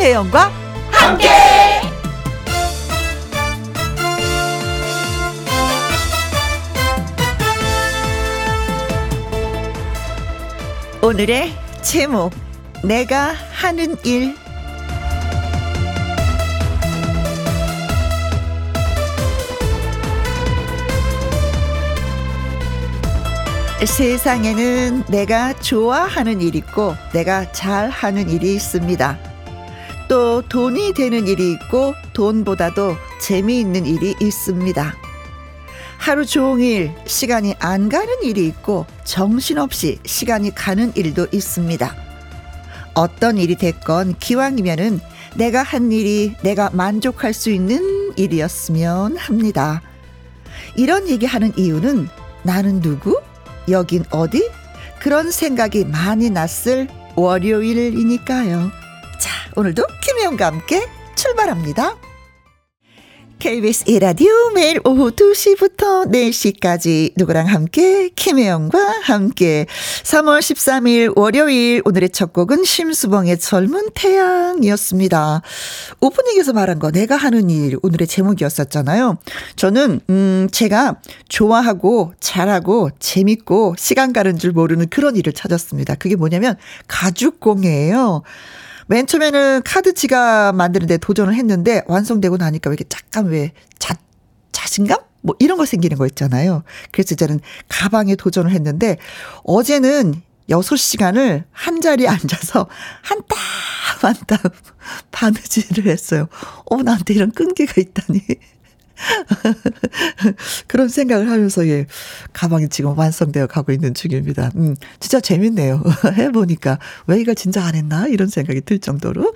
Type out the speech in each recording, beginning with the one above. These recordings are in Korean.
김혜영과 함께. 오늘의 제목 내가 하는 일 세상에는 내가 좋아하는 일 있고 내가 잘하는 일이 있습니다. 또 돈이 되는 일이 있고 돈보다도 재미있는 일이 있습니다. 하루 종일 시간이 안 가는 일이 있고 정신없이 시간이 가는 일도 있습니다. 어떤 일이 됐건 기왕이면은 내가 한 일이 내가 만족할 수 있는 일이었으면 합니다. 이런 얘기하는 이유는 나는 누구? 여긴 어디? 그런 생각이 많이 났을 월요일이니까요. 자, 오늘도 김혜영과 함께 출발합니다. KBS 1라디오 매일 오후 2시부터 4시까지 누구랑 함께 김혜영과 함께 3월 13일 월요일 오늘의 첫 곡은 심수봉의 젊은 태양이었습니다. 오프닝에서 말한 거 내가 하는 일 오늘의 제목이었었잖아요. 저는 음 제가 좋아하고 잘하고 재밌고 시간 가는 줄 모르는 그런 일을 찾았습니다. 그게 뭐냐면 가죽 공예예요. 맨 처음에는 카드 지갑 만드는데 도전을 했는데 완성되고 나니까 왜 이렇게 잠깐 왜 자, 자신감? 뭐 이런 거 생기는 거 있잖아요. 그래서 저는 가방에 도전을 했는데 어제는 6시간을 한 자리에 앉아서 한 땀 한땀 바느질을 했어요. 어, 나한테 이런 끈기가 있다니. 그런 생각을 하면서 예 가방이 지금 완성되어 가고 있는 중입니다. 음 진짜 재밌네요. 해보니까 왜 이걸 진짜 안 했나 이런 생각이 들 정도로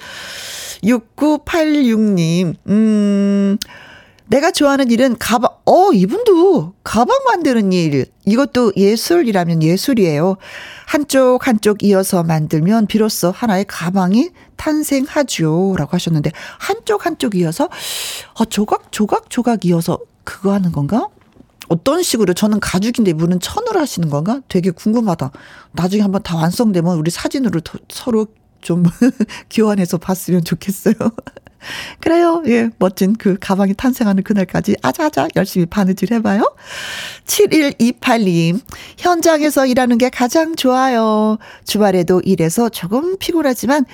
6986님 음. 내가 좋아하는 일은 가방, 어, 이분도 가방 만드는 일. 이것도 예술이라면 예술이에요. 한쪽 한쪽 이어서 만들면 비로소 하나의 가방이 탄생하죠. 라고 하셨는데, 한쪽 한쪽 이어서, 어, 조각, 조각, 조각 이어서 그거 하는 건가? 어떤 식으로 저는 가죽인데 이분은 천으로 하시는 건가? 되게 궁금하다. 나중에 한번 다 완성되면 우리 사진으로 서로 좀 교환해서 봤으면 좋겠어요. 그래요. 예, 멋진 그 가방이 탄생하는 그날까지 아자아자 열심히 바느질 해봐요. 7128님, 현장에서 일하는 게 가장 좋아요. 주말에도 일해서 조금 피곤하지만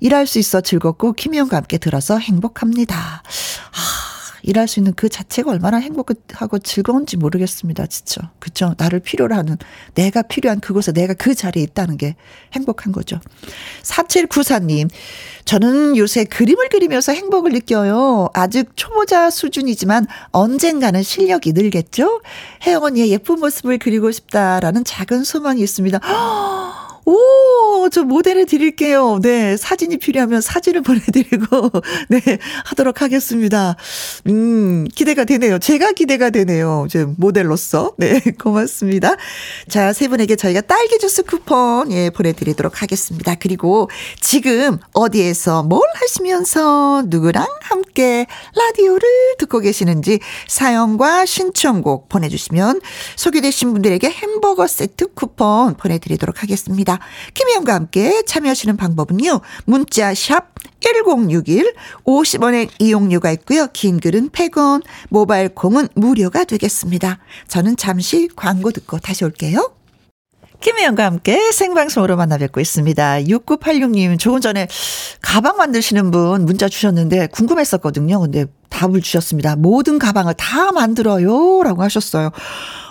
일할 수 있어 즐겁고 김희영과 함께 들어서 행복합니다. 아, 일할 수 있는 그 자체가 얼마나 행복하고 즐거운지 모르겠습니다. 진짜. 그쵸? 나를 필요로 하는, 내가 필요한 그곳에 내가 그 자리에 있다는 게 행복한 거죠. 4794님, 저는 요새 그림을 그리면서 행복을 느껴요. 아직 초보자 수준이지만 언젠가는 실력이 늘겠죠? 혜영 언니의 예쁜 모습을 그리고 싶다라는 작은 소망이 있습니다. 오, 저 모델을 드릴게요. 네, 사진이 필요하면 사진을 보내드리고, 네, 하도록 하겠습니다. 음, 기대가 되네요. 제가 기대가 되네요. 제 모델로서. 네, 고맙습니다. 자, 세 분에게 저희가 딸기 주스 쿠폰, 예, 보내드리도록 하겠습니다. 그리고 지금 어디에서 뭘 하시면서 누구랑 함께 라디오를 듣고 계시는지 사연과 신청곡 보내주시면 소개되신 분들에게 햄버거 세트 쿠폰 보내드리도록 하겠습니다. 김혜영과 함께 참여하시는 방법은요. 문자 샵 1061, 50원의 이용료가 있고요. 긴 글은 100원, 모바일 콩은 무료가 되겠습니다. 저는 잠시 광고 듣고 다시 올게요. 김혜영과 함께 생방송으로 만나 뵙고 있습니다. 6986님, 조금 전에 가방 만드시는 분 문자 주셨는데 궁금했었거든요. 근데 답을 주셨습니다. 모든 가방을 다 만들어요. 라고 하셨어요.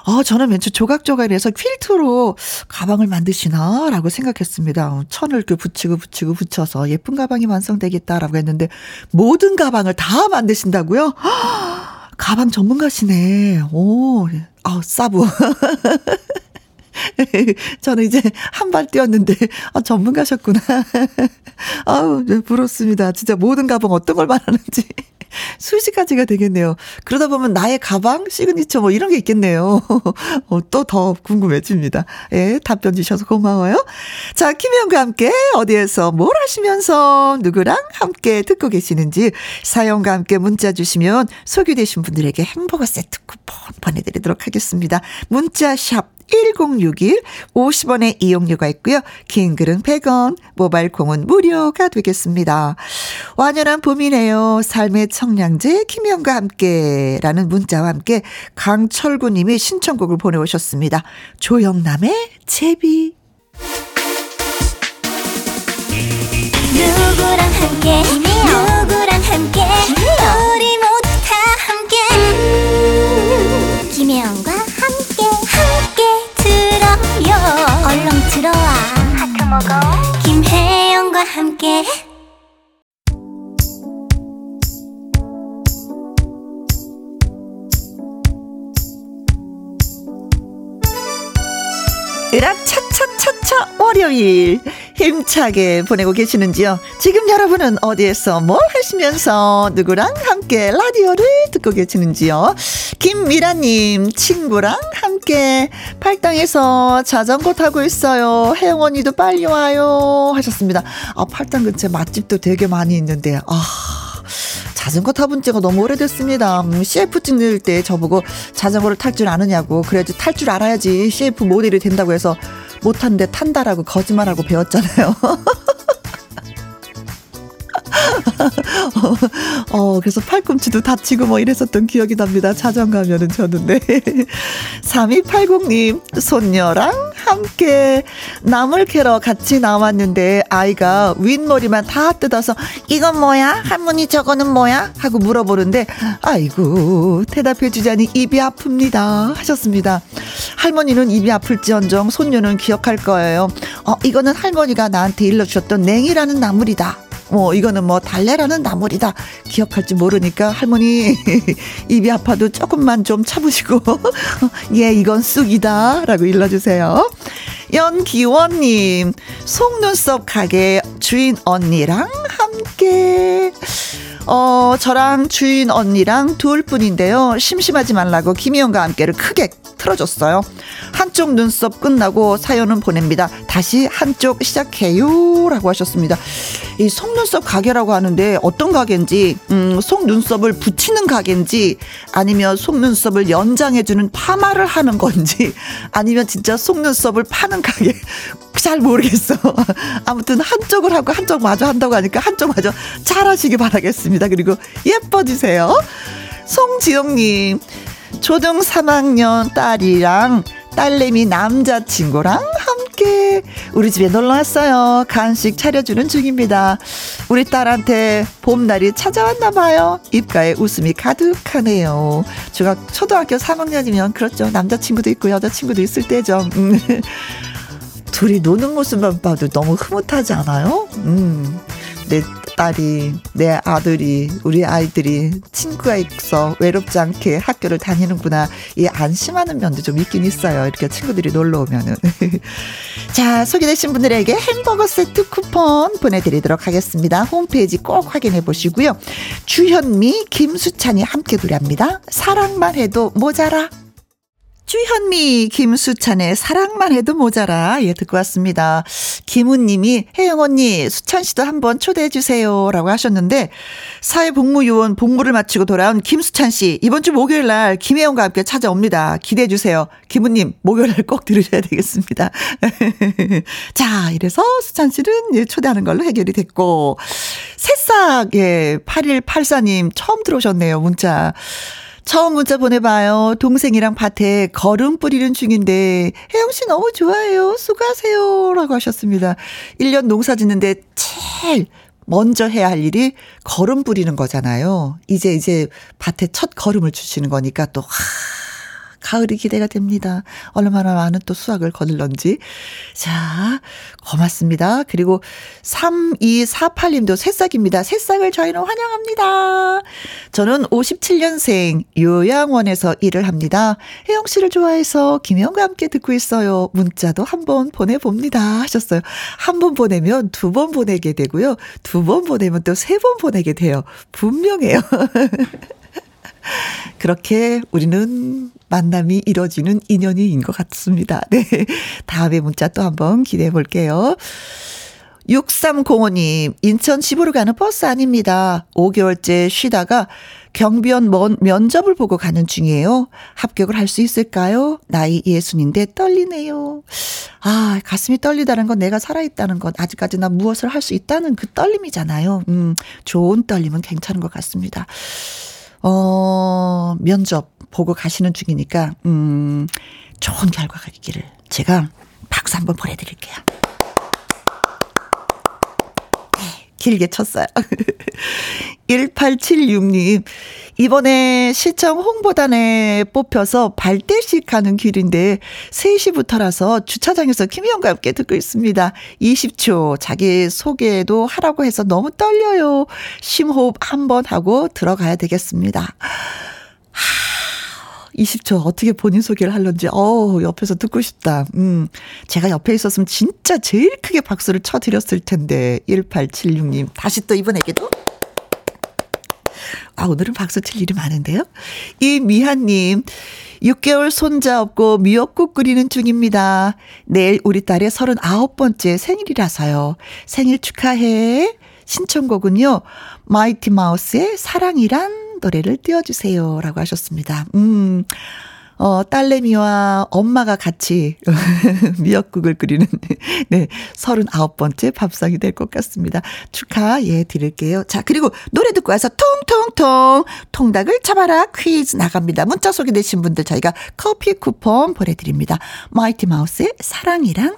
어, 저는 왠지 조각조각해서 퀼트로 가방을 만드시나? 라고 생각했습니다. 천을 그 붙이고 붙이고 붙여서 예쁜 가방이 완성되겠다라고 했는데 모든 가방을 다 만드신다고요? 가방 전문가시네. 오, 아, 싸부. 저는 이제 한 발 뛰었는데, 아, 전문가셨구나. 아우, 네, 부럽습니다. 진짜 모든 가방 어떤 걸 말하는지. 수시까지가 되겠네요. 그러다 보면 나의 가방, 시그니처 뭐 이런 게 있겠네요. 어, 또 더 궁금해집니다. 예, 답변 주셔서 고마워요. 자, 김혜영과 함께 어디에서 뭘 하시면서 누구랑 함께 듣고 계시는지 사연과 함께 문자 주시면 소개되신 분들에게 햄버거 세트 쿠폰 보내드리도록 하겠습니다. 문자 샵 1061 50원의 이용료가 있고요. 긴 글은 100원, 모바일 콩은 무료가 되겠습니다. 완연한 봄이네요. 삶의 청량제 김영과 함께라는 문자와 함께 강철구 님이 신청곡을 보내 오셨습니다. 조영남의 제비 누구랑 함께 누구랑 함께 함께 으락 차 차차차 월요일 힘차게 보내고 계시는지요? 지금 여러분은 어디에서 뭘 하시면서 누구랑 함께 라디오를 듣고 계시는지요? 김미라님 친구랑 함께 팔당에서 자전거 타고 있어요. 혜영 언니도 빨리 와요 하셨습니다. 아 팔당 근처에 맛집도 되게 많이 있는데 아 자전거 타본 지가 너무 오래됐습니다. 음, CF 찍을 때 저보고 자전거를 탈 줄 아느냐고. 그래야지 탈 줄 알아야지 CF 모델이 된다고 해서 못한데 탄다라고 거짓말하고 배웠잖아요. 어, 그래서 팔꿈치도 다치고 뭐 이랬었던 기억이 납니다. 자전거 하면은 저는, 네. 3280님, 손녀랑 함께 나물 캐러 같이 나왔는데 아이가 윗머리만 다 뜯어서 이건 뭐야? 할머니 저거는 뭐야? 하고 물어보는데 아이고, 대답해 주자니 입이 아픕니다. 하셨습니다. 할머니는 입이 아플지언정 손녀는 기억할 거예요. 어, 이거는 할머니가 나한테 일러주셨던 냉이라는 나물이다. 뭐 이거는 뭐 달래라는 나물이다. 기억할지 모르니까 할머니 입이 아파도 조금만 좀 참으시고 예 이건 쑥이다라고 일러주세요. 연기원님 속눈썹 가게 주인 언니랑 함께 어, 저랑 주인 언니랑 둘 뿐인데요. 심심하지 말라고 김희영과 함께를 크게 틀어줬어요. 한쪽 눈썹 끝나고 사연은 보냅니다. 다시 한쪽 시작해요. 라고 하셨습니다. 이 속눈썹 가게라고 하는데 어떤 가게인지, 음, 속눈썹을 붙이는 가게인지, 아니면 속눈썹을 연장해주는 파마를 하는 건지, 아니면 진짜 속눈썹을 파는 가게. 잘 모르겠어. 아무튼 한쪽을 하고 한쪽 마저 한다고 하니까 한쪽 마저 잘 하시기 바라겠습니다. 그리고 예뻐지세요. 송지영님, 초등 3학년 딸이랑 딸내미 남자친구랑 함께 우리 집에 놀러 왔어요. 간식 차려주는 중입니다. 우리 딸한테 봄날이 찾아왔나 봐요. 입가에 웃음이 가득하네요. 제가 초등학교 3학년이면 그렇죠. 남자친구도 있고 여자친구도 있을 때죠. 음. 둘이 노는 모습만 봐도 너무 흐뭇하지 않아요? 음. 내 딸이, 내 아들이, 우리 아이들이 친구가 있어 외롭지 않게 학교를 다니는구나. 이 안심하는 면도 좀 있긴 있어요. 이렇게 친구들이 놀러 오면은. 자, 소개되신 분들에게 햄버거 세트 쿠폰 보내드리도록 하겠습니다. 홈페이지 꼭 확인해 보시고요. 주현미, 김수찬이 함께 노래합니다. 사랑만 해도 모자라. 주현미, 김수찬의 사랑만 해도 모자라. 예, 듣고 왔습니다. 김우님이 혜영 언니, 수찬 씨도 한번 초대해 주세요. 라고 하셨는데, 사회복무요원 복무를 마치고 돌아온 김수찬 씨, 이번 주 목요일 날 김혜영과 함께 찾아옵니다. 기대해 주세요. 김우님, 목요일 날 꼭 들으셔야 되겠습니다. 자, 이래서 수찬 씨는 예, 초대하는 걸로 해결이 됐고, 새싹, 예, 8184님 처음 들어오셨네요, 문자. 처음 문자 보내봐요. 동생이랑 밭에 거름 뿌리는 중인데, 혜영씨 너무 좋아해요. 수고하세요. 라고 하셨습니다. 1년 농사 짓는데 제일 먼저 해야 할 일이 거름 뿌리는 거잖아요. 이제, 이제 밭에 첫 걸음을 주시는 거니까 또, 하, 가을이 기대가 됩니다. 얼마나 많은 또 수확을 거둘런지. 자, 고맙습니다. 그리고 3248님도 새싹입니다. 새싹을 저희는 환영합니다. 저는 57년생 요양원에서 일을 합니다. 혜영 씨를 좋아해서 김영과 함께 듣고 있어요. 문자도 한 번 보내봅니다. 하셨어요. 한 번 보내면 두 번 보내게 되고요. 두 번 보내면 또 세 번 보내게 돼요. 분명해요. 그렇게 우리는 만남이 이뤄지는 인연인 것 같습니다. 네. 다음에 문자 또 한번 기대해 볼게요. 6305님, 인천 집으로 가는 버스 아닙니다. 5개월째 쉬다가 경비원 먼, 면접을 보고 가는 중이에요. 합격을 할 수 있을까요? 나이 예순인데 떨리네요. 아, 가슴이 떨리다는 건 내가 살아있다는 건 아직까지 나 무엇을 할 수 있다는 그 떨림이잖아요. 음, 좋은 떨림은 괜찮은 것 같습니다. 어, 면접 보고 가시는 중이니까, 음, 좋은 결과가 있기를 제가 박수 한번 보내드릴게요. 길게 쳤어요. 1876님, 이번에 시청 홍보단에 뽑혀서 발대식 가는 길인데 3시부터라서 주차장에서 김희영과 함께 듣고 있습니다. 20초 자기 소개도 하라고 해서 너무 떨려요. 심호흡 한 번 하고 들어가야 되겠습니다. 20초 어떻게 본인 소개를 할런지, 어 옆에서 듣고 싶다. 음, 제가 옆에 있었으면 진짜 제일 크게 박수를 쳐 드렸을 텐데, 1876님. 다시 또 이분에게도. 아, 오늘은 박수 칠 일이 많은데요? 이 미한님, 6개월 손자 없고 미역국 끓이는 중입니다. 내일 우리 딸의 39번째 생일이라서요. 생일 축하해. 신청곡은요, 마이티 마우스의 사랑이란 노래를 띄워주세요. 라고 하셨습니다. 음, 어, 딸내미와 엄마가 같이 미역국을 끓이는, 네, 39번째 밥상이 될 것 같습니다. 축하, 예, 드릴게요. 자, 그리고 노래 듣고 와서 통통통, 통닭을 잡아라 퀴즈 나갑니다. 문자 소개되신 분들 저희가 커피 쿠폰 보내드립니다. 마이티 마우스의 사랑이랑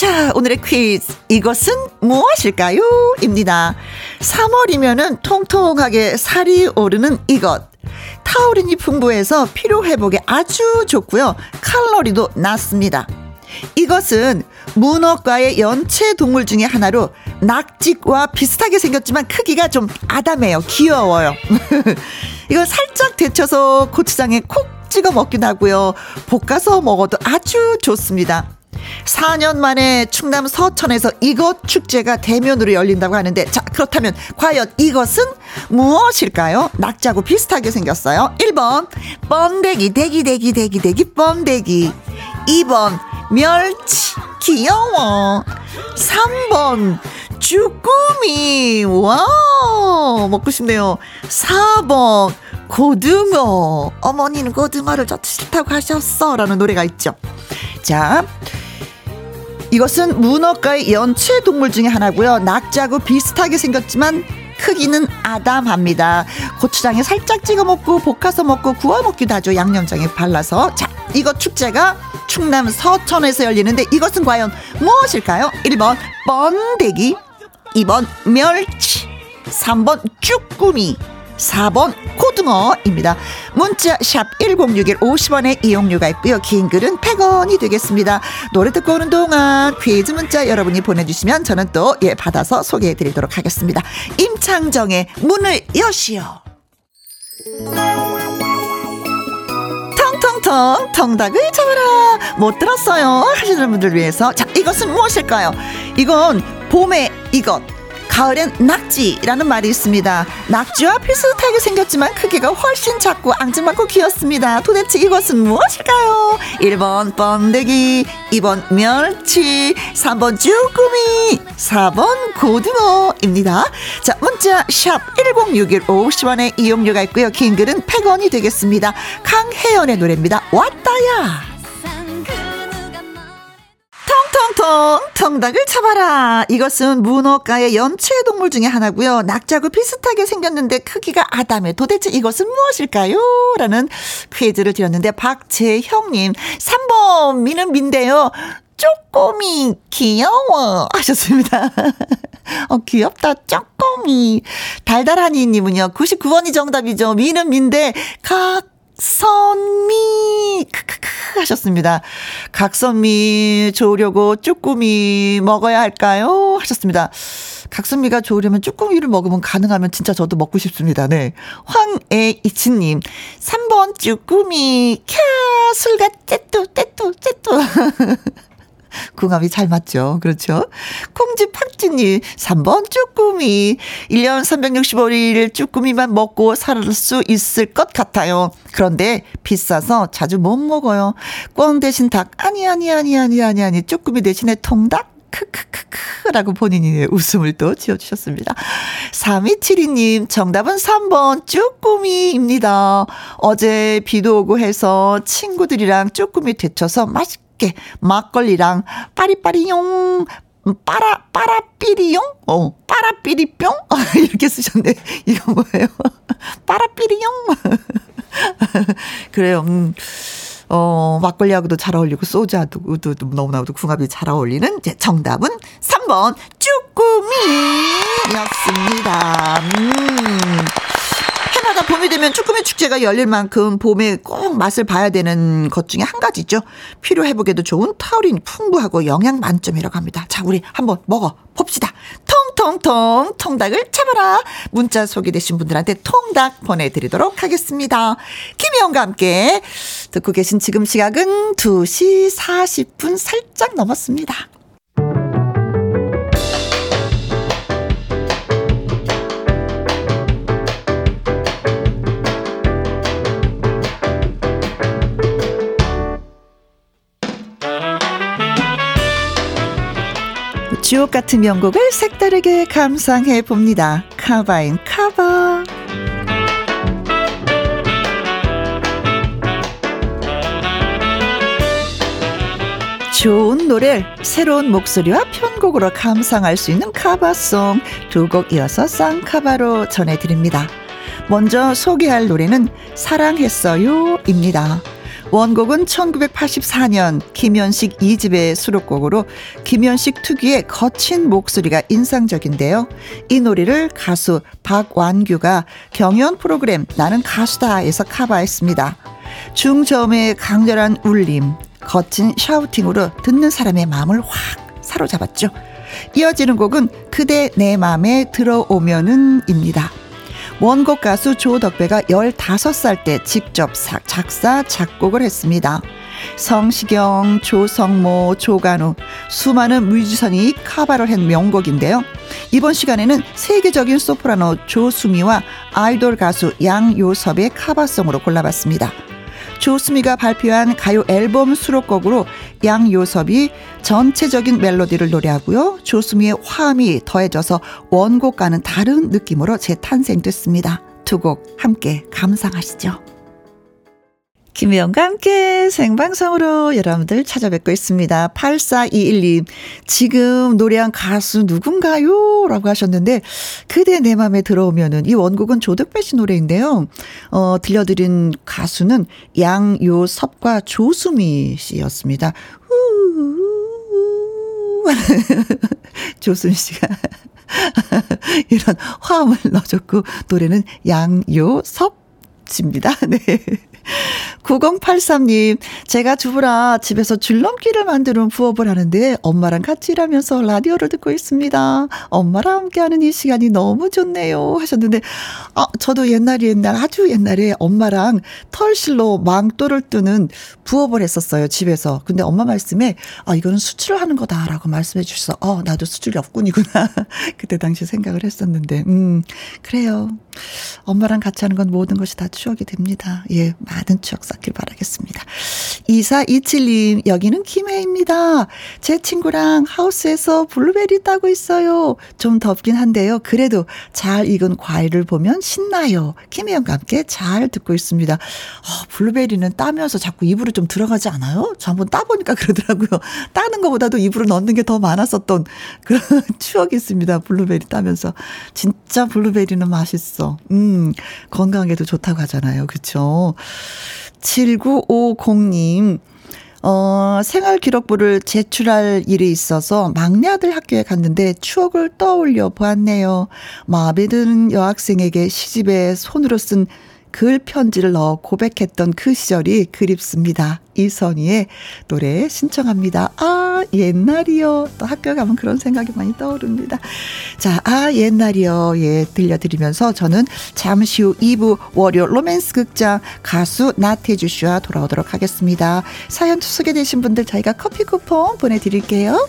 자, 오늘의 퀴즈. 이것은 무엇일까요? 입니다. 3월이면은 통통하게 살이 오르는 이것. 타우린이 풍부해서 피로 회복에 아주 좋고요. 칼로리도 낮습니다. 이것은 문어과의 연체 동물 중에 하나로 낙지와 비슷하게 생겼지만 크기가 좀 아담해요. 귀여워요. 이거 살짝 데쳐서 고추장에 콕 찍어 먹기도 하고요. 볶아서 먹어도 아주 좋습니다. 4년 만에 충남 서천에서 이것 축제가 대면으로 열린다고 하는데 자 그렇다면 과연 이것은 무엇일까요? 낙자고 비슷하게 생겼어요. 1번 번데기 대기 대기 대기 대기 번데기. 2번 멸치 귀여워. 3번 주꾸미. 와 먹고 싶네요. 4번 고등어. 어머니는 고등어를 저 싫다고 하셨어 라는 노래가 있죠. 자 이것은 문어과의 연체 동물 중에 하나고요. 낙지하고 비슷하게 생겼지만 크기는 아담합니다. 고추장에 살짝 찍어 먹고 볶아서 먹고 구워 먹기도 하죠. 양념장에 발라서. 자, 이거 축제가 충남 서천에서 열리는데 이것은 과연 무엇일까요? 1번 번데기, 2번 멸치, 3번 쭈꾸미, 4번 고등어입니다. 문자 샵 1061 50원의 이용료가 있고요. 긴 글은 100원이 되겠습니다. 노래 듣고 오는 동안 퀴즈 문자 여러분이 보내주시면 저는 또 예 받아서 소개해드리도록 하겠습니다. 임창정의 문을 여시오. 텅텅텅 텅닭을 잡아라 못 들었어요 하시는 분들 위해서 자 이것은 무엇일까요 이건 봄의 이것 가을엔 낙지라는 말이 있습니다. 낙지와 비슷하게 생겼지만 크기가 훨씬 작고 앙증맞고 귀엽습니다. 도대체 이것은 무엇일까요? 1번 번데기, 2번 멸치, 3번 쭈꾸미, 4번 고등어입니다. 자, 문자 샵 1061 50원의 이용료가 있고요. 긴 글은 100원이 되겠습니다. 강혜연의 노래입니다. 왔다야. 텅텅텅 텅닭을 잡아라. 이것은 문어가의 연체 동물 중에 하나고요. 낙자고 비슷하게 생겼는데 크기가 아담해. 도대체 이것은 무엇일까요? 라는 퀴즈를 드렸는데 박재형님 3번 미는 민데요. 쪼꼬미 귀여워 하셨습니다. 어 귀엽다 쪼꼬미 달달하니 님은요 99번이 정답이죠. 미는 민데 각각 선미 크크크 하셨습니다. 각선미 좋으려고 쭈꾸미 먹어야 할까요? 하셨습니다. 각선미가 좋으려면 쭈꾸미를 먹으면 가능하면 진짜 저도 먹고 싶습니다. 네. 황애이치님, 3번 쭈꾸미, 캬, 술같, 떼뚜, 떼뚜, 떼뚜. 궁합이 잘 맞죠. 그렇죠. 콩지 팍진이 3번 쭈꾸미. 1년 365일 쭈꾸미만 먹고 살 수 있을 것 같아요. 그런데 비싸서 자주 못 먹어요. 꽝 대신 닭. 아니, 아니, 아니, 아니, 아니, 아니. 쭈꾸미 대신에 통닭? 크크크크라고 본인이 웃음을 또 지어주셨습니다. 3272님, 정답은 3번 쭈꾸미입니다. 어제 비도 오고 해서 친구들이랑 쭈꾸미 데쳐서 맛있게 맛있게 막걸리랑 빠리빠리용 빠라 빠라삐리용 어 빠라삐리뿅 이렇게 쓰셨네 이거 뭐예요 빠라삐리용 그래요 음. 어, 막걸리하고도 잘 어울리고, 소주하고도 너무나도 궁합이 잘 어울리는, 이제 정답은 3번, 쭈꾸미였습니다. 음. 해마다 봄이 되면 쭈꾸미 축제가 열릴 만큼 봄에 꼭 맛을 봐야 되는 것 중에 한 가지죠. 회복에도 좋은 타우린 풍부하고 영양 만점이라고 합니다. 자, 우리 한번 먹어 봅시다. 통통통 통닭을 잡아라. 문자 소개되신 분들한테 통닭 보내드리도록 하겠습니다. 김혜영과 함께 듣고 계신 지금 시각은 2시 40분 살짝 넘었습니다. 주옥 같은 명곡을 색다르게 감상해 봅니다. 카바인 카바. 좋은 노래를 새로운 목소리와 편곡으로 감상할 수 있는 카바송 두 곡 이어서 쌍카바로 전해드립니다. 먼저 소개할 노래는 사랑했어요입니다. 원곡은 1984년 김현식 2집의 수록곡으로 김현식 특유의 거친 목소리가 인상적인데요. 이 노래를 가수 박완규가 경연 프로그램 나는 가수다에서 커버했습니다. 중저음의 강렬한 울림, 거친 샤우팅으로 듣는 사람의 마음을 확 사로잡았죠. 이어지는 곡은 그대 내 맘에 들어오면은입니다. 원곡 가수 조덕배가 15살 때 직접 작사, 작곡을 했습니다. 성시경, 조성모, 조간우, 수많은 뮤지션이 카바를 한 명곡인데요. 이번 시간에는 세계적인 소프라노 조수미와 아이돌 가수 양요섭의 카바송으로 골라봤습니다. 조수미가 발표한 가요 앨범 수록곡으로 양요섭이 전체적인 멜로디를 노래하고요. 조수미의 화음이 더해져서 원곡과는 다른 느낌으로 재탄생됐습니다. 두 곡 함께 감상하시죠. 김혜영과 함께 생방송으로 여러분들 찾아뵙고 있습니다. 8421님, 지금 노래한 가수 누군가요? 라고 하셨는데, 그대 내 맘에 들어오면은, 이 원곡은 조덕배 씨 노래인데요. 어, 들려드린 가수는 양요섭과 조수미 씨였습니다. 조수미 씨가. 이런 화음을 넣어줬고, 노래는 양요섭 집니다. 네. 9083님, 제가 주부라 집에서 줄넘기를 만드는 부업을 하는데 엄마랑 같이 일하면서 라디오를 듣고 있습니다. 엄마랑 함께하는 이 시간이 너무 좋네요. 하셨는데, 아, 저도 옛날에 옛날, 아주 옛날에 엄마랑 털실로 망토를 뜨는 부업을 했었어요. 집에서. 근데 엄마 말씀에, 아, 이거는 수출을 하는 거다라고 말씀해 주셔서, 어, 나도 수출 렵군이구나. 그때 당시 생각을 했었는데, 음, 그래요. 엄마랑 같이 하는 건 모든 것이 다 추억이 됩니다. 예, 많은 추억 쌓길 바라겠습니다. 2427님, 여기는 김혜입니다. 제 친구랑 하우스에서 블루베리 따고 있어요. 좀 덥긴 한데요. 그래도 잘 익은 과일을 보면 신나요. 김혜영과 함께 잘 듣고 있습니다. 어, 블루베리는 따면서 자꾸 입으로 좀 들어가지 않아요? 저 한번 따보니까 그러더라고요. 따는 것보다도 입으로 넣는 게 더 많았었던 그런 추억이 있습니다. 블루베리 따면서. 진짜 블루베리는 맛있어. 음, 건강에도 좋다고 하잖아요. 그쵸? 7950님, 어, 생활 기록부를 제출할 일이 있어서 막내 아들 학교에 갔는데 추억을 떠올려 보았네요. 마음에 드는 여학생에게 시집에 손으로 쓴 글 편지를 넣어 고백했던 그 시절이 그립습니다. 이선희의 노래 신청합니다. 아, 옛날이요. 또 학교 가면 그런 생각이 많이 떠오릅니다. 자, 아, 옛날이요. 예, 들려드리면서 저는 잠시 후 2부 월요 로맨스 극장 가수 나태주 씨와 돌아오도록 하겠습니다. 사연 소개되신 분들 저희가 커피 쿠폰 보내드릴게요.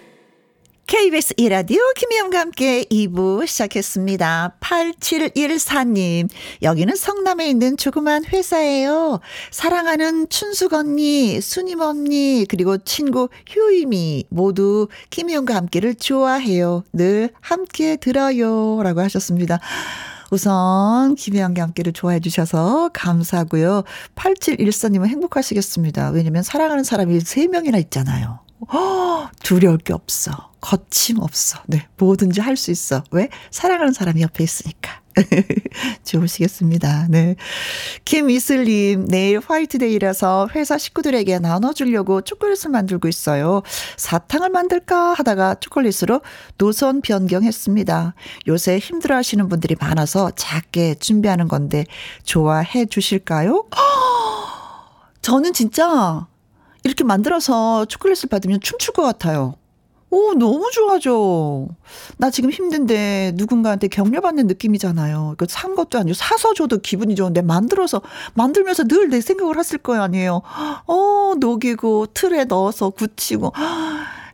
KBS 이라디오 김혜영과 함께 2부 시작했습니다. 8714님, 여기는 성남에 있는 조그만 회사예요. 사랑하는 춘숙 언니, 수님 언니, 그리고 친구 효임이 모두 김혜영과 함께를 좋아해요. 늘 함께 들어요. 라고 하셨습니다. 우선 김혜영과 함께를 좋아해 주셔서 감사하고요. 8714님은 행복하시겠습니다. 왜냐면 사랑하는 사람이 3명이나 있잖아요. 어, 두려울 게 없어. 거침없어. 네, 뭐든지 할 수 있어. 왜? 사랑하는 사람이 옆에 있으니까. 좋으시겠습니다. 네. 김이슬님, 내일 화이트데이라서 회사 식구들에게 나눠주려고 초콜릿을 만들고 있어요. 사탕을 만들까 하다가 초콜릿으로 노선 변경했습니다. 요새 힘들어 하시는 분들이 많아서 작게 준비하는 건데 좋아해 주실까요? 저는 진짜 이렇게 만들어서 초콜릿을 받으면 춤출 것 같아요. 오, 너무 좋아져. 나 지금 힘든데 누군가한테 격려받는 느낌이잖아요. 그 산 것도 아니고 사서 줘도 기분이 좋은데 만들어서, 만들면서 늘 내 생각을 했을 거 아니에요. 어, 녹이고 틀에 넣어서 굳히고.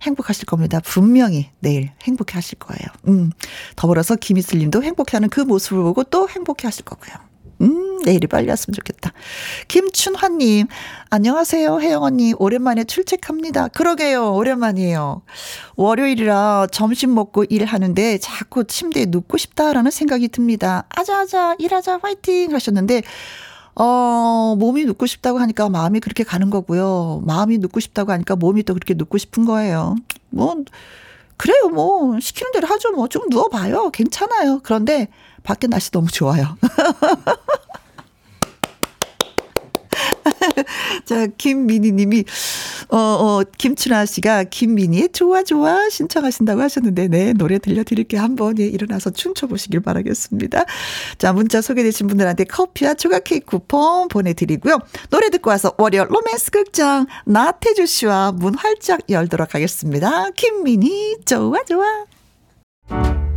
행복하실 겁니다. 분명히 내일 행복해 하실 거예요. 음. 더불어서 김희슬 님도 행복해 하는 그 모습을 보고 또 행복해 하실 거고요. 음, 내일이 빨리 왔으면 좋겠다. 김춘환님, 안녕하세요, 혜영 언니. 오랜만에 출첵합니다. 그러게요, 오랜만이에요. 월요일이라 점심 먹고 일하는데 자꾸 침대에 눕고 싶다라는 생각이 듭니다. 아자아자, 일하자, 화이팅! 하셨는데, 어, 몸이 눕고 싶다고 하니까 마음이 그렇게 가는 거고요. 마음이 눕고 싶다고 하니까 몸이 또 그렇게 눕고 싶은 거예요. 뭐, 그래요, 뭐, 시키는 대로 하죠, 뭐. 좀 누워봐요. 괜찮아요. 그런데, 밖에 날씨 너무 좋아요. 자, 김민희 님이, 어, 어, 김춘아 씨가 김민희의 좋아, 좋아 신청하신다고 하셨는데, 네, 노래 들려드릴게요. 한번, 예, 일어나서 춤춰보시길 바라겠습니다. 자, 문자 소개되신 분들한테 커피와 조각 케이크 쿠폰 보내드리고요. 노래 듣고 와서 월요 로맨스 극장, 나태주 씨와 문 활짝 열도록 하겠습니다. 김민희, 좋아, 좋아.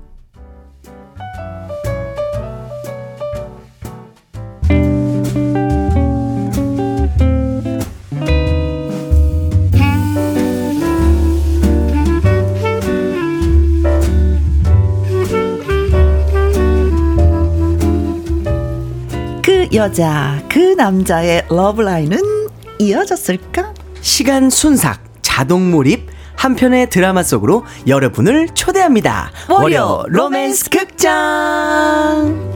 여자, 그 남자의 love line은 이어졌을까? 시간 순삭, 자동 몰입, 한 편의 드라마 속으로 여러분을 초대합니다. 월요 로맨스 극장!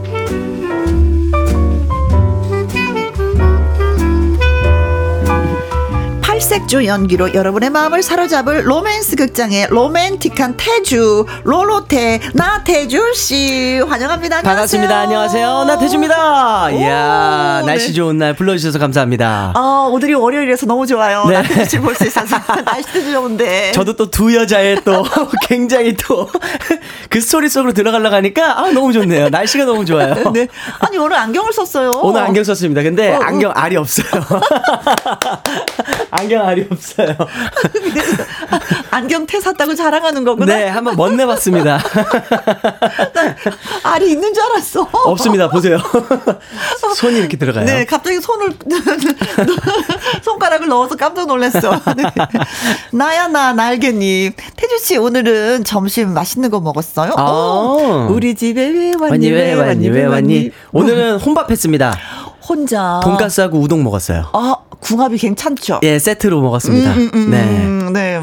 팔색조 연기로 여러분의 마음을 사로잡을 로맨스 극장의 로맨틱한 태주 로로테 나태주 씨 환영합니다. 안녕하세요. 반갑습니다. 안녕하세요. 나태주입니다. 이야, 오, 날씨 네. 좋은 날 불러주셔서 감사합니다. 아, 오늘이 월요일이라서 너무 좋아요. 네. 나태주 씨 볼 수 있어서 날씨도 좋은데. 저도 또 두 여자의 또 굉장히 또 그 스토리 속으로 들어가려고 하니까 아, 너무 좋네요. 날씨가 너무 좋아요. 네. 아니 오늘 안경을 썼어요. 오늘 안경 썼습니다. 근데 어, 어. 안경 알이 없어요. 안경 알이 없어요. 안경 태 샀다고 자랑하는 거구나. 네, 한번 멋내봤습니다. 알이 있는 줄 알았어. 없습니다. 보세요. 손이 이렇게 들어가요. 네, 갑자기 손을 손가락을 넣어서 깜짝 놀랐어. 네. 나야 나 날개님. 태주 씨 오늘은 점심 맛있는 거 먹었어요? 아. 오, 우리 집에 왜 왔니? 왔니 왜 왔니 왜 왔니? 오늘은 혼밥했습니다. 혼자. 돈가스하고 우동 먹었어요. 아, 궁합이 괜찮죠? 예, 세트로 먹었습니다. 음, 음, 네. 음, 네.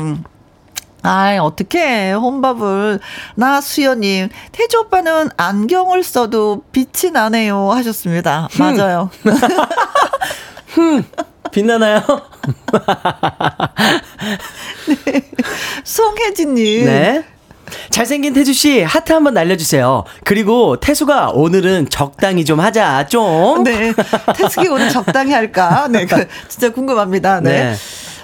아이, 어떡해. 혼밥을. 나 수연님, 태주 오빠는 안경을 써도 빛이 나네요. 하셨습니다. 맞아요. 빛나나요? 송혜진님. 네. 잘생긴 태주 씨 하트 한번 날려주세요. 그리고 태수가 오늘은 적당히 좀 하자 좀. 네. 태숙이 오늘 적당히 할까? 네. 그, 진짜 궁금합니다. 네. 네.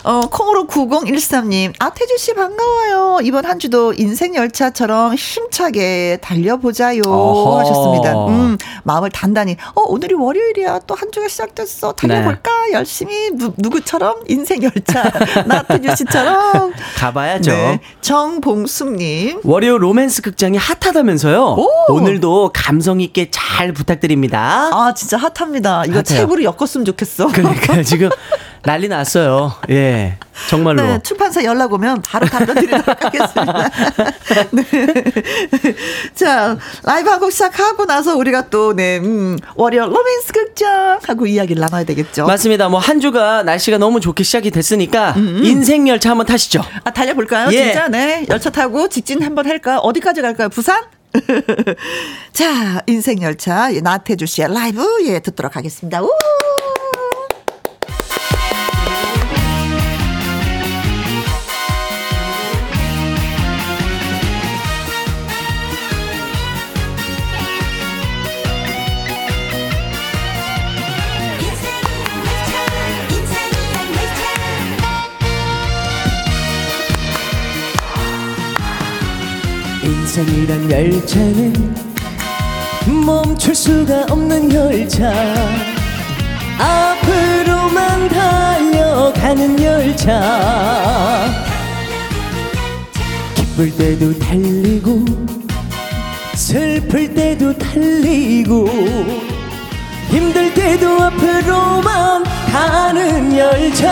어, 콩으로 9013님. 아, 태주 씨 반가워요. 이번 한 주도 인생 열차처럼 힘차게 달려보자요. 어허. 하셨습니다. 음, 마음을 단단히. 어, 오늘이 월요일이야. 또 한 주가 시작됐어. 달려볼까? 네. 열심히. 누, 누구처럼? 인생 열차. 나 태주 씨처럼. 가봐야죠. 네. 정봉숙님. 월요 로맨스 극장이 핫하다면서요? 오. 오늘도 감성 있게 잘 부탁드립니다. 아, 진짜 핫합니다. 이거 핫해요. 책으로 엮었으면 좋겠어. 그러니까 지금 난리 났어요. 예, 정말로. 네, 출판사 연락 오면 바로 답변 드리도록 하겠습니다. 네. 자, 라이브 한곡 시작하고 나서 우리가 또, 네, 음, 월요 로맨스 극장 하고 이야기를 나눠야 되겠죠. 맞습니다. 뭐 한 주가 날씨가 너무 좋게 시작이 됐으니까 음, 인생 열차 한번 타시죠. 아, 달려볼까요? 예. 진짜, 네. 열차 타고 직진 한번 할까요? 어디까지 갈까요? 부산? 자, 인생 열차, 예, 나태주 씨의 라이브, 예, 듣도록 하겠습니다. 우! 열차는 멈출 수가 없는 열차. 앞으로만 달려가는 열차. 기쁠 때도 달리고 슬플 때도 달리고 힘들 때도 앞으로만 가는 열차.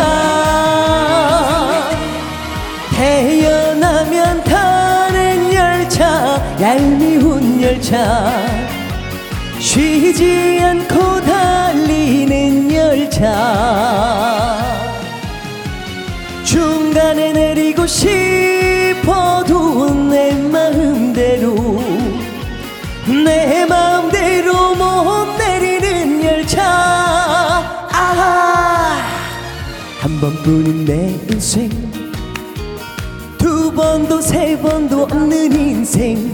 태어나면 타는 열차 얄미운 열차. 쉬지 않고 달리는 열차. 중간에 내리고 싶어도 내 마음대로 내 마음대로 못 내리는 열차. 아, 한 번뿐인 내 인생. 두 번도 세 번도 없는 인생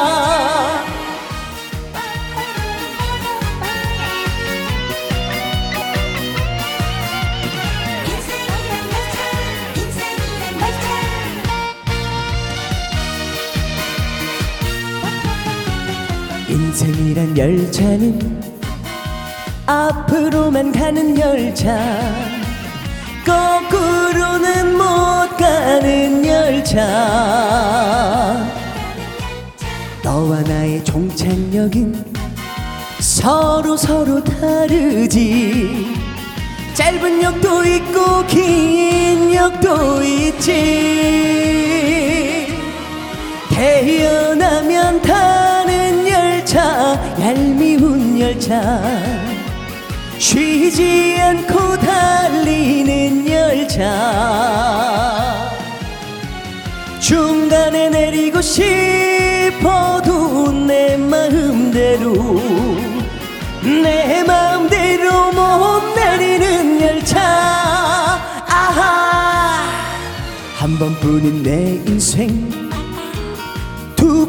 인생이란 열차는 앞으로만 가는 열차. 거꾸로는 못 가는 열차. 너와 나의 종착역은 서로 서로 다르지. 짧은 역도 있고 긴 역도 있지. 태어나면 타는 열차 얄미운 열차. 쉬지 않고 달리는 열차. 중간에 내리고 싶어도 내 마음대로 내 마음대로 못 내리는 열차. 아하! 한 번뿐인 내 인생. 두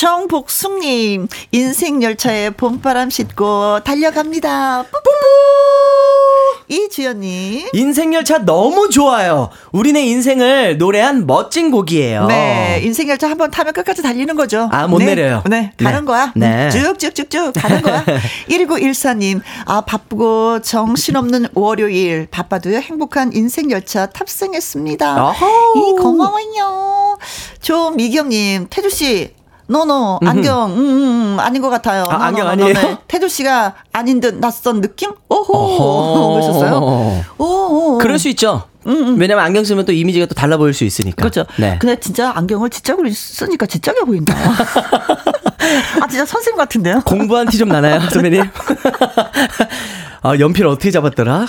정복숙님, 인생 열차에 봄바람 싣고 달려갑니다. 뿌뿌! 이주연님. 인생 열차 너무 좋아요. 우리네 인생을 노래한 멋진 곡이에요. 네, 인생 열차 한번 타면 끝까지 달리는 거죠. 아, 못 네, 내려요. 네, 가는 네. 거야. 네. 쭉쭉쭉쭉 가는 거야. 1914님, 아, 바쁘고 정신없는 월요일, 바빠도요, 행복한 인생 열차 탑승했습니다. 어허. 이, 고마워요. 조미경님, 태주씨, no no 안경 음, 음, 음, 아닌 것 같아요. 아, no no, 안경 아니에요? 네. 태주 씨가 아닌 듯 낯선 느낌? 오호. 그러셨어요? 오, 그럴 수 있죠. 왜냐면 안경 쓰면 또 이미지가 또 달라 보일 수 있으니까. 그렇죠. 네. 근데 진짜 안경을 지적으로 쓰니까 지적해 보인다. 아 진짜 선생님 같은데요? 공부한 티 좀 나나요, 선배님? 아, 연필 어떻게 잡았더라?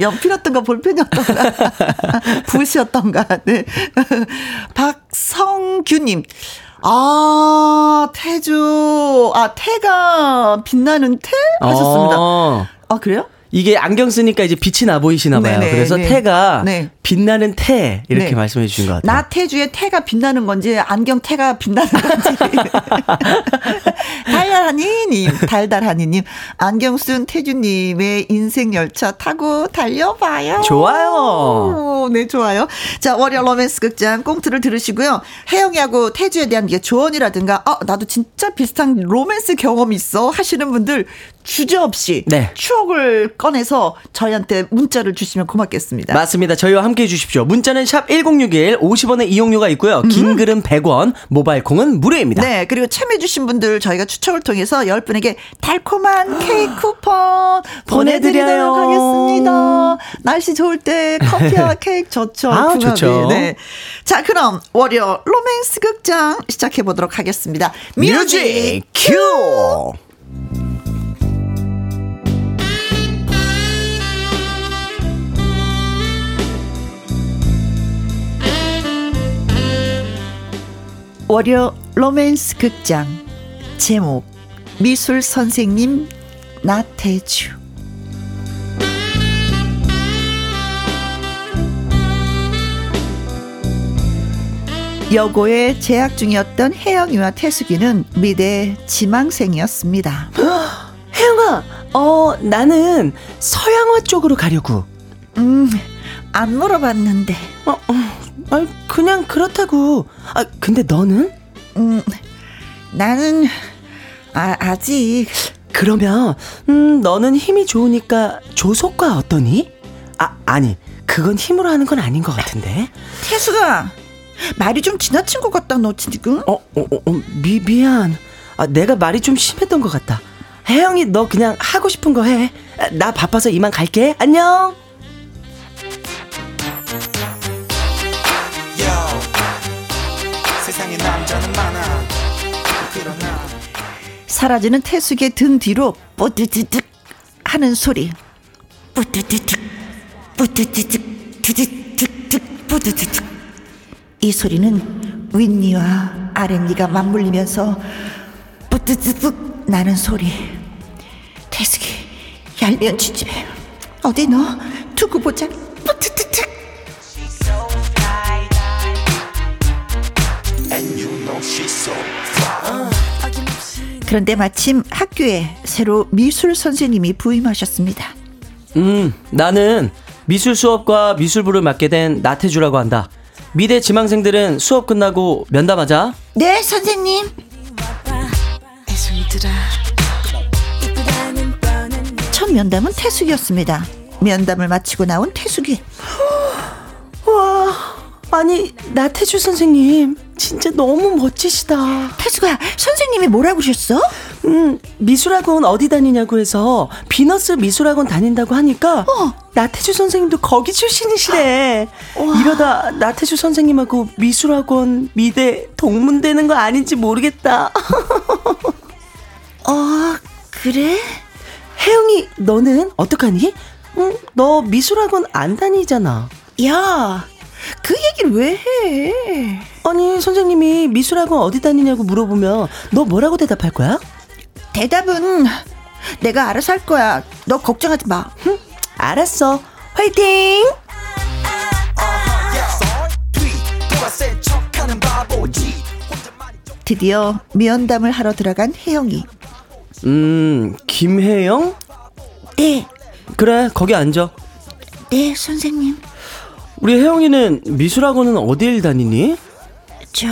연필이었던가 볼펜이었던가 붓이었던가. 네. 박성규님. 아 태주 아 태가 빛나는 태 하셨습니다. 어, 아 그래요? 이게 안경 쓰니까 이제 빛이 나 보이시나 봐요. 네네, 그래서 네. 태가 네. 빛나는 태 이렇게 네. 말씀해 주신 것 같아요. 나태주의 태가 빛나는 건지 안경 태가 빛나는 건지 달달하니님 달달하니님 안경 쓴 태주님의 인생 열차 타고 달려봐요. 좋아요. 네 좋아요. 자 월요 로맨스 극장 꽁트를 들으시고요. 혜영이하고 태주에 대한 게 조언이라든가 아 나도 진짜 비슷한 로맨스 경험 있어 하시는 분들 주저없이 네. 추억을 꺼내서 저희한테 문자를 주시면 고맙겠습니다. 맞습니다. 저희와 함께 해 주십시오. 문자는 샵 1061, 50원의 이용료가 있고요. 긴 글은 100원, 모바일 콩은 무료입니다. 네, 그리고 참여해 주신 분들 저희가 추첨을 통해서 10분에게 달콤한 케이크 쿠폰 보내드리도록. 하겠습니다. 날씨 좋을 때 커피와 케이크 좋죠. 아. 좋죠. 네. 자, 그럼 월요 로맨스 극장 시작해 보도록 하겠습니다. music 큐! 월요 로맨스 극장 제목 미술 선생님 나태주 여고에 재학 중이었던 혜영이와 태숙이는 미대 지망생이었습니다. 혜영아, 어, 나는 서양화 쪽으로 가려고. 음, 안 물어봤는데. 어, 어, 아, 그냥 그렇다고. 아, 근데 너는? 음, 나는 아, 아직 그러면, 음, 너는 힘이 좋으니까 조속과 어떠니? 아, 아니, 그건 힘으로 하는 건 아닌 것 같은데. 태수가 말이 좀 지나친 것 같다 너 지금. 어, 어, 어, 어, 미, 미안. 아, 내가 말이 좀 심했던 것 같다. 혜영이 너 그냥 하고 싶은 거 해. 나 바빠서 이만 갈게. 안녕. 사라지는 태숙의 등 뒤로 뿌드드득 하는 소리. 뿌드드득, 뿌드드득, 드드득득, 뿌드드득. 이 소리는 윗니와 아랫니가 맞물리면서 뿌드드득 나는 소리. 태숙이 얄미운 지집에 어디 너 두고 보자. 뿌드드득. 그런데 마침 학교에 새로 미술 선생님이 부임하셨습니다. 음, 나는 미술 수업과 미술부를 맡게 된 나태주라고 한다. 미대 지망생들은 수업 끝나고 면담하자. 네, 선생님. 첫 면담은 태숙이었습니다. 면담을 마치고 나온 태숙이. 와, 아니 나태주 선생님 진짜 너무 멋지시다. 태숙아, 선생님이 뭐라고 그러셨어? 음, 미술학원 어디 다니냐고 해서 비너스 미술학원 다닌다고 하니까 나태주 선생님도 거기 출신이시래. 이러다 나태주 선생님하고 미술학원 미대 동문되는 거 아닌지 모르겠다. 어, 그래? 혜영이 너는 어떡하니? 응, 너 미술학원 안 다니잖아. 야, 그 얘기를 왜 해? 아니 선생님이 미술학원 어디 다니냐고 물어보면 너 뭐라고 대답할 거야? 대답은 내가 알아서 할 거야. 너 걱정하지 마. 응? 알았어. 화이팅! 드디어 면담을 하러 들어간 혜영이. 음, 김혜영? 네, 그래, 거기 앉아. 네, 선생님. 우리 혜영이는 미술학원은 어딜 다니니? 저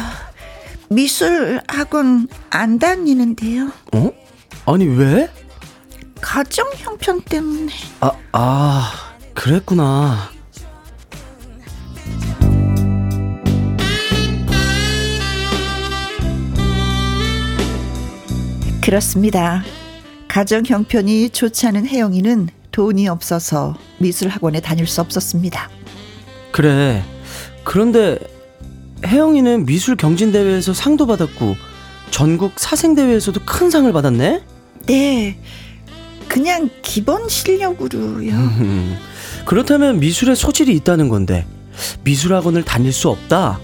미술 학원 안 다니는데요. 어? 아니, 왜? 가정 형편 때문에. 아, 아, 그랬구나. 그렇습니다. 가정 형편이 좋지 않은 혜영이는 돈이 없어서 미술 학원에 다닐 수 없었습니다. 그래. 그런데 혜영이는 미술 경진대회에서 상도 받았고, 전국 사생대회에서도 큰 상을 받았네? 네, 그냥 기본 실력으로요. 음, 그렇다면 미술에 소질이 있다는 건데 미술학원을 다닐 수 없다.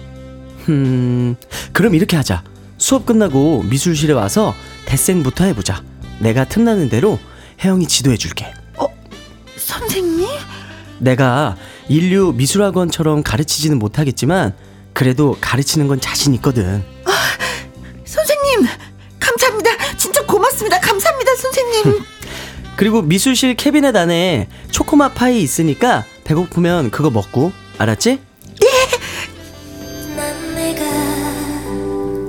음, 그럼 이렇게 하자. 수업 끝나고 미술실에 와서 대생부터 해보자. 내가 틈나는 대로 혜영이 지도해줄게. 선생님? 내가 인류 미술학원처럼 가르치지는 못하겠지만 그래도 가르치는 건 자신 있거든. 선생님! 감사합니다. 진짜 고맙습니다. 감사합니다, 선생님. 그리고 미술실 캐비넷 안에 초코맛 파이 있으니까 배고프면 그거 먹고 알았지? 난 내가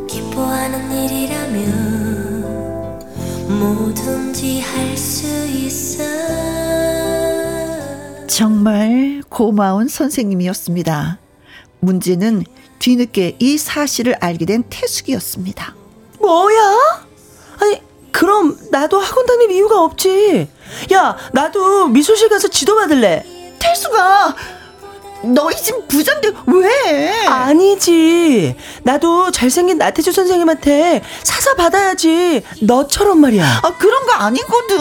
기뻐하는 일이라면 뭐든지 할 정말 고마운 선생님이었습니다. 문제는 뒤늦게 이 사실을 알게 된 태숙이었습니다. 뭐야? 아니 그럼 나도 학원 다닐 이유가 없지. 야 나도 미술실 가서 지도 받을래. 태숙아! 너희 집 부자인데 왜? 아니지. 나도 잘생긴 나태주 선생님한테 사서 받아야지. 너처럼 말이야. 아, 그런 거 아니거든.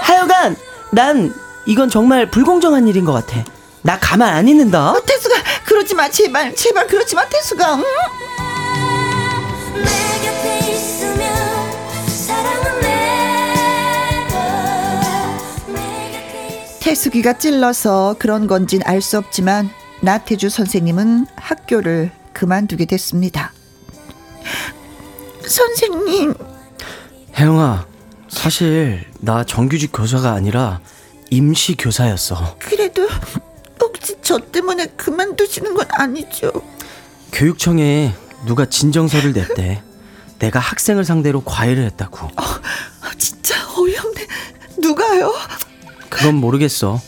하여간 난 이건 정말 불공정한 일인 것 같아. 나 가만 안 있는다. 아, 태숙아, 그러지 마, 제발, 제발, 그러지 마, 태숙아. 응? 태숙이가 찔러서 그런 건진 알 수 없지만 나태주 선생님은 학교를 그만두게 됐습니다. 선생님, 혜영아, 사실 나 정규직 교사가 아니라 임시 교사였어. 그래도 혹시 저 때문에 그만두시는 건 아니죠? 교육청에 누가 진정서를 냈대. 내가 학생을 상대로 과외를 했다고. 아, 진짜 어이없네. 누가요? 그건 모르겠어.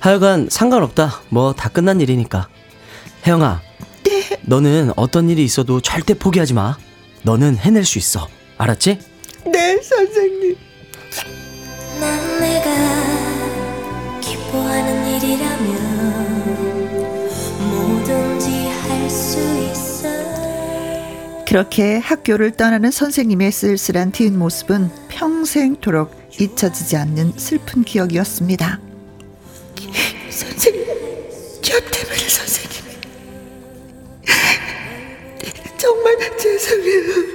하여간 상관없다. 뭐 다 끝난 일이니까. 혜영아. 네. 너는 어떤 일이 있어도 절대 포기하지 마. 너는 해낼 수 있어. 알았지? 네, 선생님. 그렇게 학교를 떠나는 선생님의 쓸쓸한 뒷 모습은 평생토록 잊혀지지 않는 슬픈 기억이었습니다. 선생님, 저 때문에 선생님. 정말 죄송해요.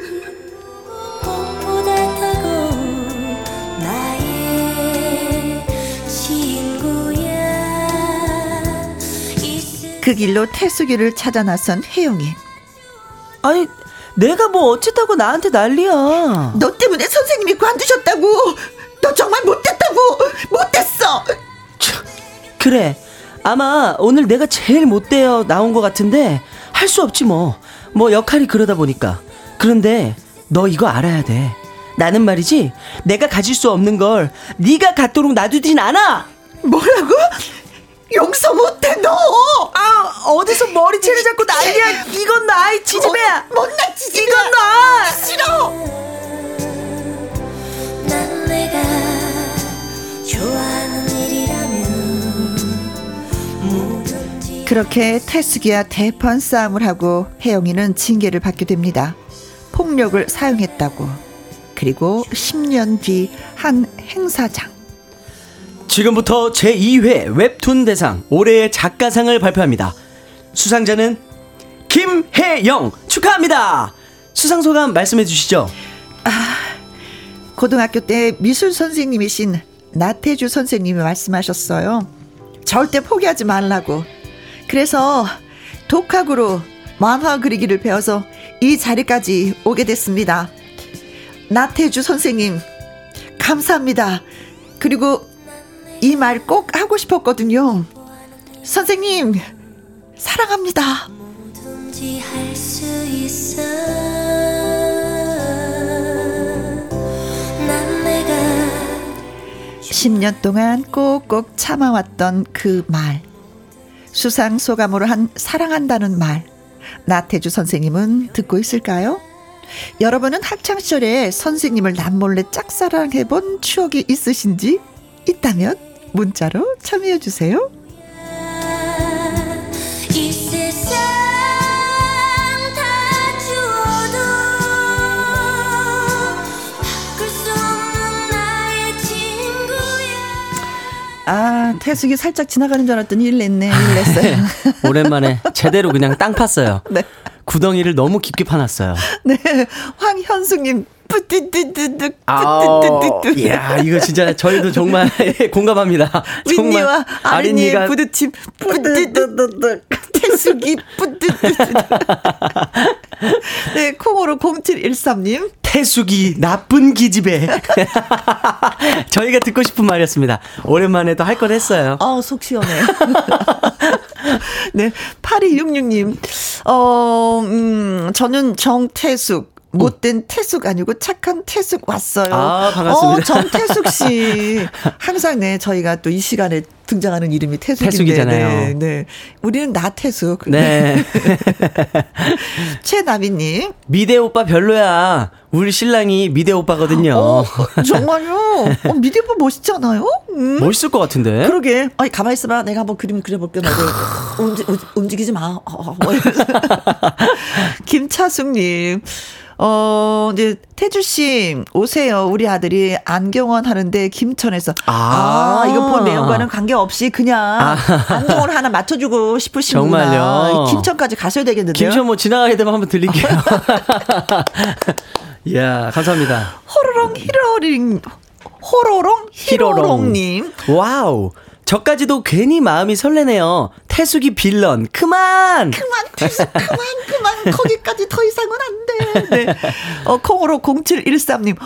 그 길로 태숙이를 찾아 나선 혜영이. 아니 내가 뭐 어쨌다고 나한테 난리야. 너 때문에 선생님이 관두셨다고. 너 정말 못됐다고. 못됐어. 그래. 아마 오늘 내가 제일 못되어 나온 것 같은데 할 수 없지 뭐. 뭐 역할이 그러다 보니까. 그런데 너 이거 알아야 돼. 나는 말이지 내가 가질 수 없는 걸 네가 갖도록 놔두진 않아. 뭐라고? 용서 못해 너. 아 어디서 머리채를 잡고 난리야. 이건 나이 지지배야. 못나 지지. 이건 나. 싫어. 난 내가 좋아하는 일이라면 뭐든지 그렇게 태숙이와 대판 싸움을 하고 혜영이는 징계를 받게 됩니다. 폭력을 사용했다고. 그리고 10년 뒤 한 행사장. 지금부터 제2회 웹툰 대상 올해의 작가상을 발표합니다. 수상자는 김혜영 축하합니다. 수상 소감 말씀해 주시죠. 고등학교 때 미술 선생님이신 나태주 선생님이 말씀하셨어요. 절대 포기하지 말라고. 그래서 독학으로 만화 그리기를 배워서 이 자리까지 오게 됐습니다. 나태주 선생님, 감사합니다. 그리고 이 말 꼭 하고 싶었거든요. 선생님, 사랑합니다. 뭐든지 할수 있어 난 내가 10년 동안 꼭꼭 참아왔던 그 말. 수상 소감으로 한 사랑한다는 말. 나태주 선생님은 듣고 있을까요? 여러분은 학창 시절에 선생님을 남몰래 짝사랑해본 추억이 있으신지 있다면 문자로 참여해 주세요. 아, 태숙이 살짝 지나가는 줄 알았더니 일 냈네, 일 냈어요. 오랜만에 제대로 그냥 땅 팠어요. 네. 구덩이를 너무 깊게 파놨어요. 네. 황현숙님, 아우, 뿌띠띠띠. 이야, 이거 진짜 저희도 정말 공감합니다. 윈니와 아린이의 아린이가 부딪힘 뿌뜨뜨뜨뜨 태숙이 뿌뜨뜨뜨 네 콩으로 0713님 태숙이 나쁜 기집애. 저희가 듣고 싶은 말이었습니다. 오랜만에 또 할 걸 했어요. 아우 속 시원해 네 8266님 어 음, 저는 정태숙 못된 태숙 아니고 착한 태숙 왔어요. 아, 반갑습니다. 어, 정태숙 씨. 항상 네, 저희가 또 이 시간에 등장하는 이름이 태숙인데. 태숙이잖아요. 네, 네. 우리는 나태숙. 네. 최나비님. 미대 오빠 별로야. 우리 신랑이 미대 오빠거든요. 어, 정말요? 어, 미디어 멋있지 않아요? 음. 멋있을 것 같은데. 그러게. 아니, 가만히 있어봐. 내가 한번 그림 그려볼게. 말고. 움직, 움직이지 마. 어, 어, 뭐 이러면서. 김차숙님. 어, 이제, 태주 씨, 오세요. 우리 아들이 안경원 하는데, 김천에서. 아, 아. 이거 본 내용과는 관계없이 그냥 안경원 하나 맞춰주고 싶으시구나. 정말요? 김천까지 가셔야 되겠는데요? 김천 뭐 지나가게 되면 한번 들릴게요. 이야, 감사합니다. 호로롱 히로링, 호로롱 히로롱님. wow. 저까지도 괜히 마음이 설레네요. 태숙이 빌런. 그만! 그만, 태숙, 그만, 그만. 거기까지 더 이상은 안 돼. 네. 어, 콩으로 0713님.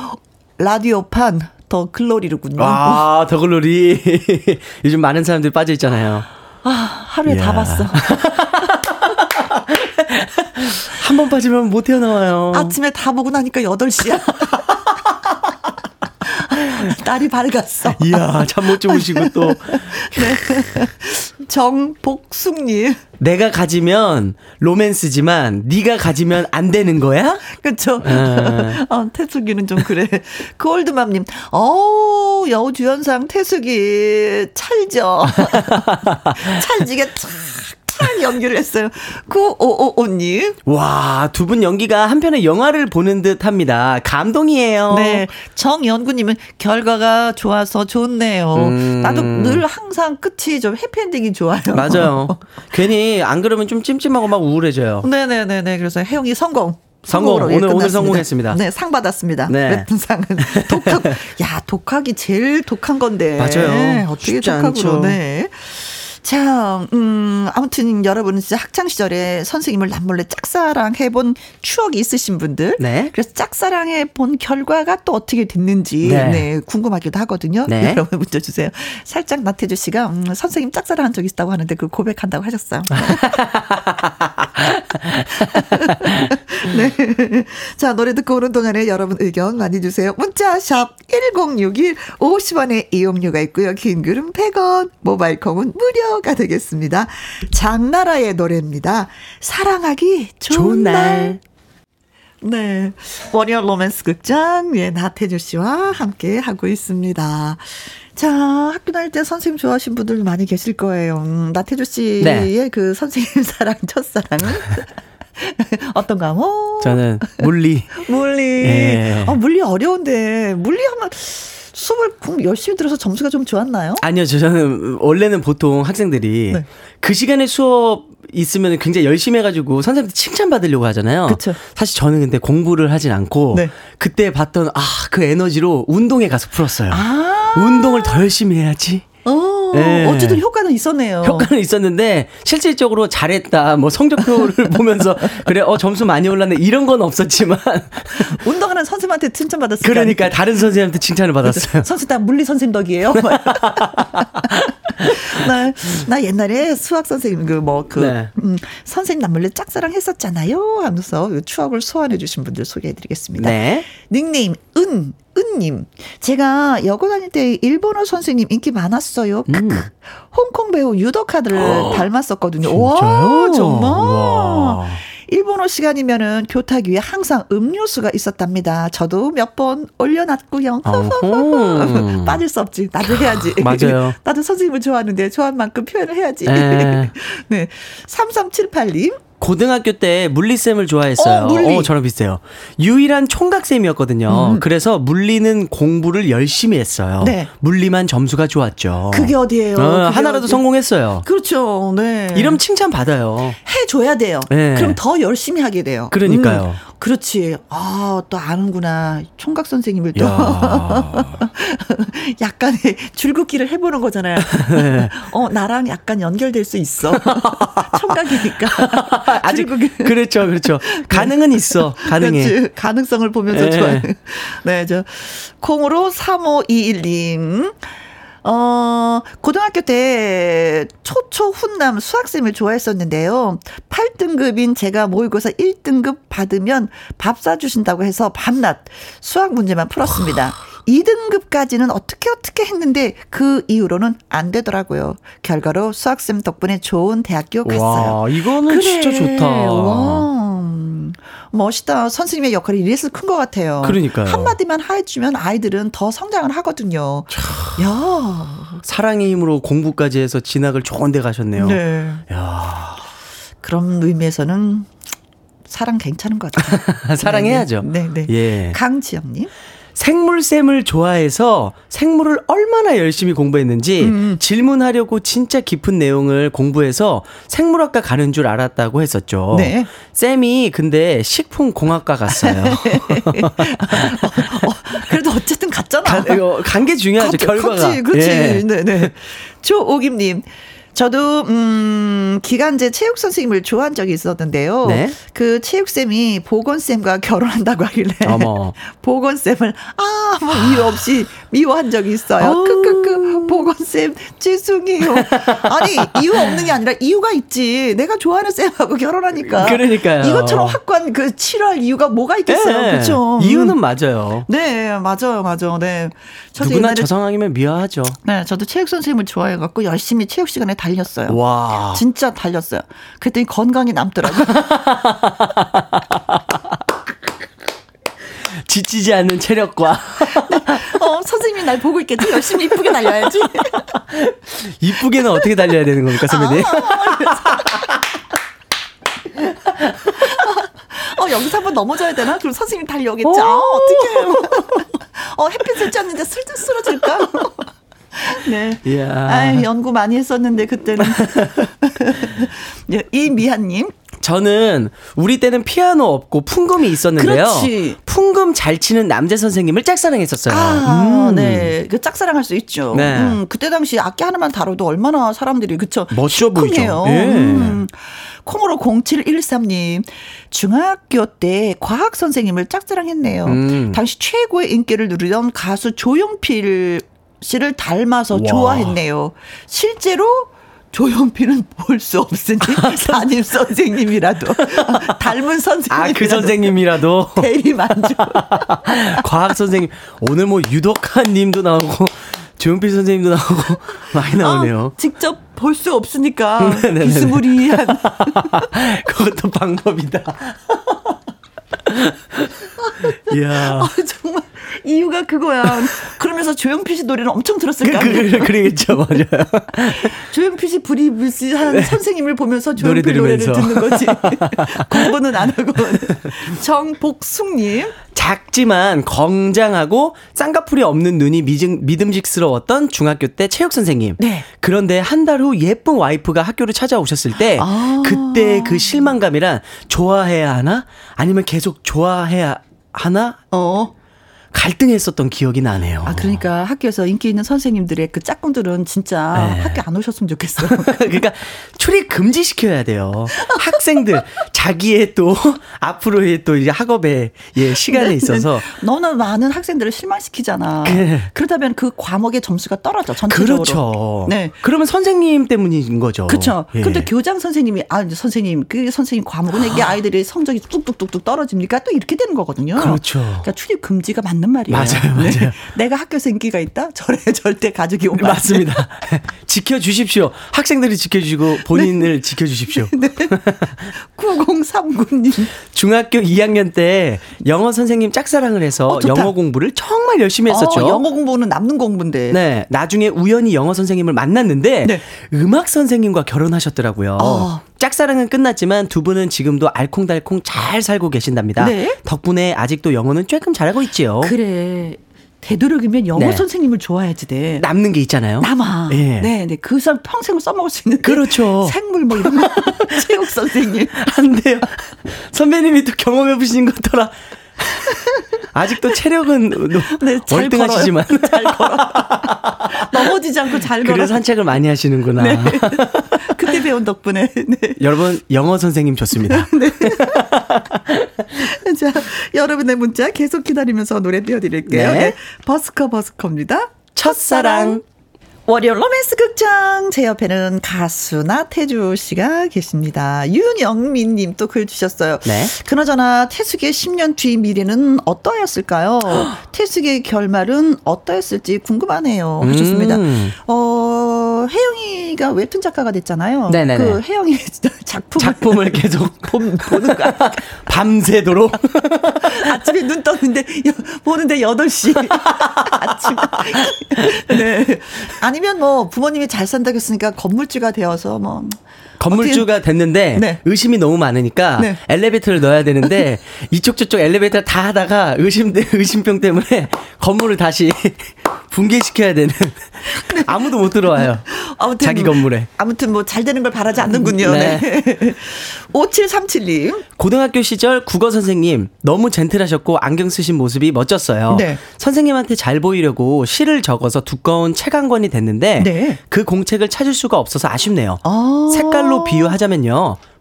라디오판 더 글로리로군요. 아, 더 글로리. 요즘 많은 사람들이 빠져있잖아요. 아, 하루에 다 이야. 봤어. 한 번 빠지면 못 태어나와요. 아침에 다 보고 나니까 8시야. 날이 밝았어. 이야, 잠 못 주무시고 또. 정복숙님. 내가 가지면 로맨스지만 네가 가지면 안 되는 거야? 그쵸. 아. 어, 태숙이는 좀 그래. 골드맘님, 어 여주연상 태숙이 찰져. 찰지게 착착 연기를 했어요. 9555님. 와, 두 분 연기가 한편의 영화를 보는 듯 합니다. 감동이에요. 네. 정연구님은 결과가 좋아서 좋네요. 음. 나도 늘 항상 끝이 좀 해피엔딩이 좋아요. 맞아요. 괜히 안 그러면 좀 찜찜하고 막 우울해져요. 네네네네. 그래서 혜영이 성공. 성공. 예, 오늘- 오늘 끝났습니다. 성공했습니다. 네, 상 받았습니다. 네. 웹툰상은 독학. 야, 독학이 제일 독한 건데. 맞아요. 어떻게 쉽지 독학으로? 않죠. 네. 자, 음, 아무튼 여러분은 진짜 학창 시절에 선생님을 남몰래 짝사랑 해본 추억이 있으신 분들. 네. 그래서 짝사랑해 본 결과가 또 어떻게 됐는지 네. 네. 궁금하기도 하거든요. 네. 여러분 문자 주세요. 살짝 나태주 씨가 음, 선생님 짝사랑 한 적 있다고 하는데 그 고백한다고 하셨어요. 네. 자, 노래 듣고 오는 동안에 여러분 의견 많이 주세요. 문자 샵 1061, 50원의 이용료가 있고요. 긴 글은 100원, 모바일 콩은 무료 가 되겠습니다. 장나라의 노래입니다. 사랑하기 좋은, 좋은 날. 날. 네. 월요 로맨스 극장, 예, 나태주 씨와 함께 하고 있습니다. 자, 학교 다닐 때 선생님 좋아하신 분들 많이 계실 거예요. 음, 나태주 씨의 네. 그 선생님 사랑, 첫사랑은 어떤가? 뭐, 저는 물리. 물리. 예. 아, 물리 어려운데, 물리 하면 수업을 공 열심히 들어서 점수가 좀 좋았나요? 아니요, 저는 원래는 보통 학생들이 네. 그 시간에 수업 있으면 굉장히 열심히 해가지고 선생님한테 칭찬받으려고 하잖아요. 그쵸. 사실 저는 근데 공부를 하진 않고 네. 그때 봤던 아, 그 에너지로 운동에 가서 풀었어요. 아. 운동을 더 열심히 해야지. 어, 예. 어쨌든 효과는 있었네요. 효과는 있었는데 실질적으로 잘했다 뭐 성적표를 보면서 그래 어 점수 많이 올랐네 이런 건 없었지만 운동하는 선생님한테 칭찬받았을 그러니까 다른 선생님한테 칭찬을 받았어요. 선수 다 물리 선생님 덕이에요. 나, 나 옛날에 수학 선생님 그 뭐그 네. 음, 선생님 나 몰래 짝사랑 했었잖아요 하면서 그 추억을 소환해 주신 분들 소개해 드리겠습니다. 네. 닉네임 은 은님 제가 여고 다닐 때 일본어 선생님 인기 많았어요. 음. 홍콩 배우 유도카드를 닮았었거든요. 진짜요? 와 정말. 와. 일본어 시간이면은 교탁 위에 항상 음료수가 있었답니다. 저도 몇 번 올려놨고요. 빠질 수 없지. 나도 해야지. 맞아요. 나도 선생님을 좋아하는데 좋아한 만큼 표현을 해야지. 에. 네. 3378님. 고등학교 때 물리쌤을 좋아했어요. 어, 물리. 저랑 비슷해요. 유일한 총각쌤이었거든요. 그래서 물리는 공부를 열심히 했어요. 음. 네. 물리만 점수가 좋았죠. 그게 어디예요? 어, 그게 하나라도 어디- 성공했어요. 그렇죠. 네. 이러면 칭찬 받아요. 해 줘야 돼요. 네. 그럼 더 열심히 하게 돼요. 그러니까요. 음, 그렇지. 아, 또 아는구나. 총각 선생님을 또. 야. 약간의 줄긋기를 해보는 거잖아요. 네. 어, 나랑 약간 연결될 수 있어. 총각이니까. 아직. 그렇죠, 그렇죠. 가능은 있어, 가능해. 그렇지. 가능성을 보면서 예. 좋아요. 네, 저, 콩으로 3521님. 어, 고등학교 때 초초 훈남 수학쌤을 좋아했었는데요. 8등급인 제가 모의고사 1등급 받으면 밥 사주신다고 해서 밤낮 수학 문제만 풀었습니다. 2등급까지는 어떻게 어떻게 했는데 그 이후로는 안 되더라고요. 결과로 수학쌤 덕분에 좋은 대학교 갔어요. 와, 이거는 진짜 좋다. 와, 음, 멋있다. 선생님의 역할이 이래서 큰 것 같아요. 그러니까요. 한마디만 해주면 아이들은 더 성장을 하거든요. 야, 사랑의 힘으로 공부까지 해서 진학을 좋은 데 가셨네요. 네. 야 그런 의미에서는 사랑 괜찮은 것 같아요. 사랑해야죠. 네, 네. 예. 강지영님. 생물쌤을 좋아해서 생물을 얼마나 열심히 공부했는지 음. 질문하려고 진짜 깊은 내용을 공부해서 생물학과 가는 줄 알았다고 했었죠. 네. 쌤이 근데 식품공학과 갔어요. 어, 그래도 어쨌든 갔잖아. 간 게 중요하죠. 갔- 결과가. 갔지, 그렇지. 예. 네, 네. 조오김님. 저도 음 기간제 체육 선생님을 좋아한 적이 있었는데요. 네. 그 체육 쌤이 보건 쌤과 결혼한다고 하길래. 보건 쌤을 아무 이유 없이 미워한 적이 있어요. 아우. 크크크 보건쌤, 죄송해요. 아니, 이유 없는 게 아니라 이유가 있지. 내가 좋아하는 쌤하고 결혼하니까. 그러니까요. 이것처럼 확고한 그 치료할 이유가 뭐가 있겠어요. 네, 그렇죠. 이유는 맞아요. 네, 맞아요, 맞아요. 네. 누구나 옛날에 저 상황이면 미워하죠. 네, 저도 체육 선생님을 좋아해 갖고 열심히 체육 시간에 달렸어요. 와. 진짜 달렸어요. 그랬더니 건강이 남더라고요. 지치지 않는 체력과 어, 선생님이 날 보고 있겠지? 열심히 이쁘게 달려야지. 이쁘게는 어떻게 달려야 되는 겁니까, 선배님? 어, 여기서 한번 넘어져야 되나? 그럼 선생님 달려오겠지. 아, 어떡해. 어, 햇빛을 쬐는데 슬쩍 쓰러질까? 네. 아 연구 많이 했었는데, 그때는. 예, 이미아님. 저는 우리 때는 피아노 없고 풍금이 있었는데요. 그렇지. 풍금 잘 치는 남자 선생님을 짝사랑했었어요. 아, 음. 네. 그 짝사랑할 수 있죠. 네. 음, 그때 당시 악기 하나만 다뤄도 얼마나 사람들이, 그쵸? 멋져 보이죠. 예. 음. 콩으로 0713님, 중학교 때 과학 선생님을 짝사랑했네요. 음. 당시 최고의 인기를 누리던 가수 조용필 씨를 닮아서 와. 좋아했네요. 실제로 조용필은 볼 수 없으니 담임 선생님이라도 닮은 선생님 아, 그 선생님이라도 대리 만족. 과학 선생님 오늘 뭐 유덕한 님도 나오고 조용필 선생님도 나오고 많이 나오네요. 아, 직접 볼 수 없으니까 네네네. 비스무리한 그것도 방법이다. 이야. 아, 정말 이유가 그거야. 그러면서 조용필 씨 노래는 엄청 그, 들었을 거 그, 아니에요. 그, 그러겠죠, 맞아요. 조용필 씨 선생님을 보면서 네. 노래 조용필 노래 를 들으면서. 듣는 거지. 공부는 안 하고. 정복숙님. 작지만 건장하고 쌍꺼풀이 없는 눈이 미증, 믿음 직스러웠던 중학교 때 체육 선생님. 네. 그런데 한 달 후 예쁜 와이프가 학교를 찾아오셨을 때 아. 그때 그 실망감이란 좋아해야 하나 아니면 계속 좋아해야 하나 어. 갈등했었던 기억이 나네요. 아, 그러니까 학교에서 인기 있는 선생님들의 그 짝꿍들은 진짜 네. 학교 안 오셨으면 좋겠어. 그러니까 출입 금지 시켜야 돼요. 학생들 자기의 또 앞으로의 또 이제 학업의 예, 시간에 있어서 너는 많은 학생들을 실망시키잖아. 네. 그러다면 그 과목의 점수가 떨어져, 전체적으로. 그렇죠. 네. 그러면 선생님 때문인 거죠. 그렇죠. 예. 근데 교장 선생님이 아 선생님 그 선생님 과목은 이게 아이들이 성적이 뚝뚝뚝뚝 떨어집니까? 또 이렇게 되는 거거든요. 그렇죠. 그러니까 출입 금지가 맞는 말이에요. 맞아요, 맞아요. 내가 학교에서 인기가 있다. 절에 절대 가족이 오면. 맞습니다. 지켜주십시오. 학생들이 지켜주시고 본인을 네. 지켜주십시오. 9039님. 중학교 2학년 때 영어 선생님 짝사랑을 해서 어. 영어 공부를 정말 열심히 했었죠. 어, 영어 공부는 남는 공부인데. 네, 나중에 우연히 영어 선생님을 만났는데 네. 음악 선생님과 결혼하셨더라고요. 어. 짝사랑은 끝났지만 두 분은 지금도 알콩달콩 잘 살고 계신답니다. 네. 덕분에 아직도 영어는 조금 잘하고 있지요. 그래. 되도록이면 영어 네. 선생님을 좋아해야지 돼. 남는 게 있잖아요. 남아. 예. 네, 네. 그 사람 평생을 써먹을 수 있는. 그 그렇죠. 생물 뭐 이런 거. 체육 선생님. 안 돼요. 선배님이 또 경험해 보신 것더라. 아직도 체력은 네, 잘 월등하시지만. 잘 걸어. 넘어지지 않고 잘 걸어. 그래서 산책을 많이 하시는구나. 네. 배운 덕분에. 네. 여러분 영어 선생님 좋습니다. 자, 여러분의 문자 계속 기다리면서 노래 띄워드릴게요. 네. 네. 버스커 버스커입니다. 첫사랑. 월요 로맨스 극장 제 옆에는 가수 나태주 씨가 계십니다. 윤영민 님 또 글 주셨어요. 네. 그나저나 태숙의 10년 뒤 미래는 어떠했을까요? 태숙의 결말은 어떠했을지 궁금하네요. 하셨습니다. 음. 어, 혜영이가 웹툰 작가가 됐잖아요. 네네네. 그 혜영이 작품 작품을 계속 보는 거야. 밤새도록 아침에 눈 떴는데 여- 보는데 8시 아침 네 아니 면 뭐 부모님이 잘 산다고 했으니까 건물주가 되어서 뭐 건물주가 됐는데 네. 의심이 너무 많으니까 네. 엘리베이터를 넣어야 되는데 이쪽 저쪽 엘리베이터 다 하다가 의심 의심병 때문에 건물을 다시 붕괴시켜야 되는 아무도 못 들어와요. 아무튼 자기 뭐- 건물에. 아무튼 뭐 잘 되는 걸 바라지 않는군요. 네. 네. 5737님. 고등학교 시절 국어 선생님 너무 젠틀하셨고 안경 쓰신 모습이 멋졌어요. 네. 선생님한테 잘 보이려고 시를 적어서 두꺼운 책 한 권이 됐는데 네. 그 공책을 찾을 수가 없어서 아쉽네요. 아. 색깔로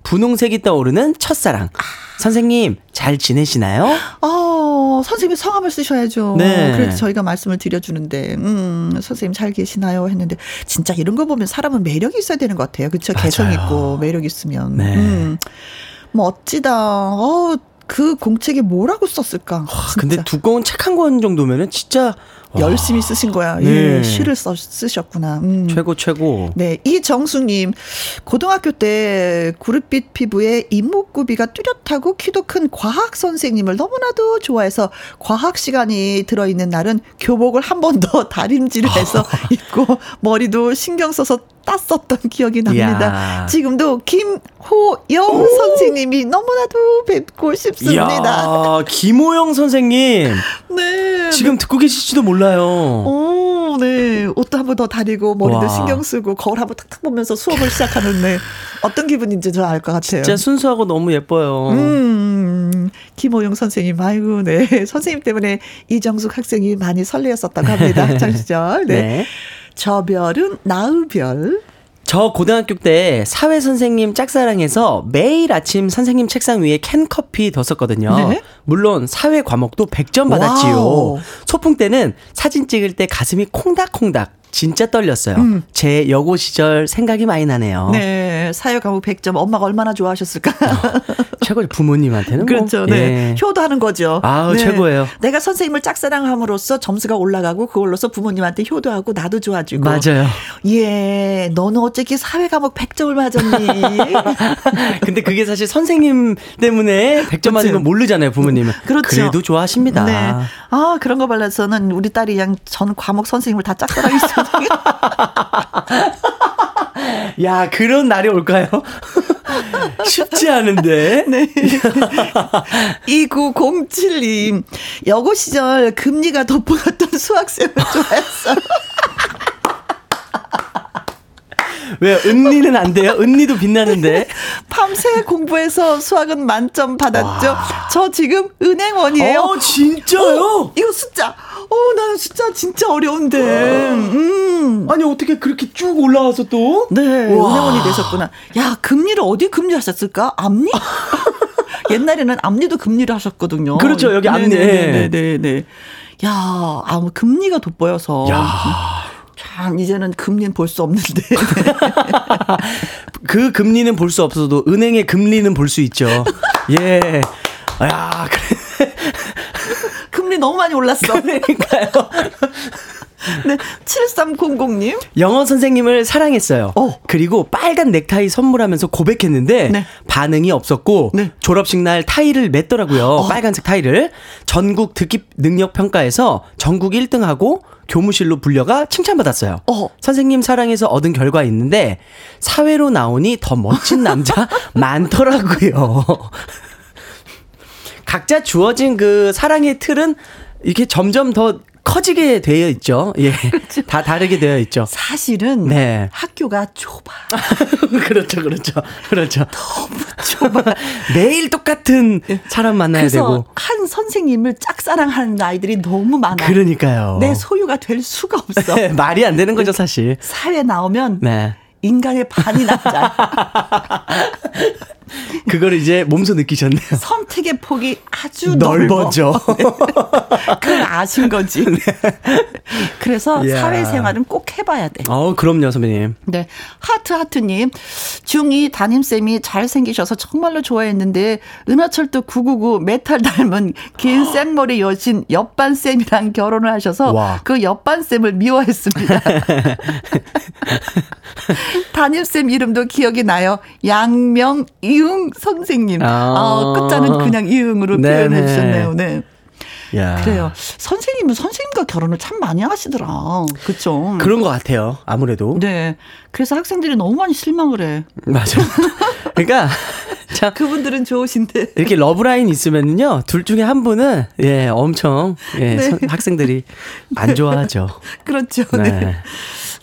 분홍색이 떠오르는 첫사랑. 선생님 잘 지내시나요? 어, 어, 선생님이 성함을 쓰셔야죠. 네. 그래서 저희가 말씀을 드려주는데, 음, 선생님 잘 계시나요? 했는데, 진짜 이런 거 보면 사람은 매력이 있어야 되는 것 같아요. 그쵸? 개성 맞아요. 있고, 매력 있으면. 네. 음, 멋지다. 어, 그 공책에 뭐라고 썼을까? 아, 근데. 두꺼운 책 한 권 정도면은 진짜 와, 열심히 쓰신 거야. 네. 예, 시를 써, 쓰셨구나. 음. 최고 최고. 네, 이정수님 고등학교 때 구릿빛 피부에 이목구비가 뚜렷하고 키도 큰 과학 선생님을 너무나도 좋아해서 과학 시간이 들어있는 날은 교복을 한 번 더 다림질해서 입고 머리도 신경 써서 땄었던 기억이 납니다. 이야. 지금도 김호영 선생님이 너무나도 뵙고 싶습니다. 이야, 김호영 선생님 네. 지금 듣고 계실지도 몰라요. 오, 네. 옷도 한 번 더 다리고 머리도 와. 신경 쓰고 거울 한 번 탁탁 보면서 수업을 시작하는 네. 어떤 기분인지 저 알 것 같아요. 진짜 순수하고 너무 예뻐요. 음, 김호영 선생님, 아이고, 네. 선생님 때문에 이정숙 학생이 많이 설레었었다고 합니다. 학창 시절. 네. 네. 저 별은 나의 별. 저 고등학교 때 사회 선생님 짝사랑해서 매일 아침 선생님 책상 위에 캔커피 뒀었거든요. 네. 물론 사회 과목도 100점 받았지요. wow. 소풍 때는 사진 찍을 때 가슴이 콩닥콩닥 진짜 떨렸어요. 제 여고 시절 생각이 많이 나네요. 음. 네. 사회 과목 100점. 엄마가 얼마나 좋아하셨을까. 최고 부모님한테는 그렇죠. 뭐, 네. 예. 효도하는 거죠. 아우, 네. 최고예요. 내가 선생님을 짝사랑함으로써 점수가 올라가고 그걸로써 부모님한테 효도하고 나도 좋아지고. 맞아요. 예. 너는 어떻게 사회 과목 100점을 맞았니? 근데 그게 사실 선생님 때문에 100점 맞은 건 모르잖아요, 부모님은. 그렇죠. 그래도 좋아하십니다. 네. 아, 그런 거 발라서는 우리 딸이 그냥 전 과목 선생님을 다 짝사랑했어요. 야, 그런 날이 올까요? 쉽지 않은데. 네. 2907님. 여고 시절 금리가 돋보였던 수학생을 좋아했어 요. 왜 은니는 안 돼요? 은니도 빛나는데. 밤새 공부해서 수학은 만점 받았죠. 저 지금 은행원이에요. 어, 진짜요? 이거 숫자. 어, 나는 숫자 진짜 어려운데. 음. 아니 어떻게 그렇게 쭉 올라와서 또? 네, 와. 은행원이 되셨구나. 야, 금리를 어디 금리 하셨을까? 앞니? 옛날에는 앞니도 금리를 하셨거든요. 그렇죠, 여기 앞니. 네네네. 야, 아, 뭐 금리가 돋보여서. 야. 참, 이제는 금리는 볼 수 없는데. 그 금리는 볼 수 없어도 은행의 금리는 볼 수 있죠. 예. 야, 그래. 금리 너무 많이 올랐어. 그러니까요. 네, 7300님. 영어 선생님을 사랑했어요. 어. 그리고 빨간 넥타이 선물하면서 고백했는데 네. 반응이 없었고 네. 졸업식 날 타이를 맸더라고요. 빨간색 타이를 전국 듣기 능력 평가에서 전국 1등하고 교무실로 불려가 칭찬받았어요. 어. 선생님 사랑해서 얻은 결과 있는데 사회로 나오니 더 멋진 남자 많더라고요. 각자 주어진 그 사랑의 틀은 이렇게 점점 더 커지게 되어 있죠. 예. 다 다르게 되어 있죠. 사실은 네. 학교가 좁아. 그렇죠, 그렇죠, 그렇죠. 너무 좁아. 매일 똑같은 사람 만나야 되고. 한 선생님을 짝사랑하는 아이들이 너무 많아. 그러니까요. 내 소유가 될 수가 없어. 말이 안 되는 거죠, 사실. 사회 나오면 네. 인간의 반이 남자. 그거를 이제 몸소 느끼셨네요. 선택의 폭이 아주 넓어져. 넓어. 그걸 아신 거지. 그래서 이야. 사회생활은 꼭 해봐야 돼. 어, 그럼요, 선배님. 네. 하트 하트님. 중2 담임쌤이 잘생기셔서 정말로 좋아했는데, 은하철도 999 메텔 닮은 긴 생머리 여신 옆반쌤이랑 결혼을 하셔서 와. 그 옆반쌤을 미워했습니다. 담임쌤 이름도 기억이 나요. 양명 이응 선생님. 아. 어, 끝자는 그냥 이응으로 네네. 표현해 주셨네요. 네. 야. 그래요. 선생님은 선생님과 결혼을 참 많이 하시더라. 그쵸? 그런 것 같아요. 아무래도. 네. 그래서 학생들이 너무 많이 실망을 해. 맞아. 그러니까, 참, 그분들은 좋으신데. 이렇게 러브라인 있으면요, 둘 중에 한 분은, 예, 엄청, 예, 네. 선- 학생들이 안 좋아하죠. 그렇죠. 네. 네.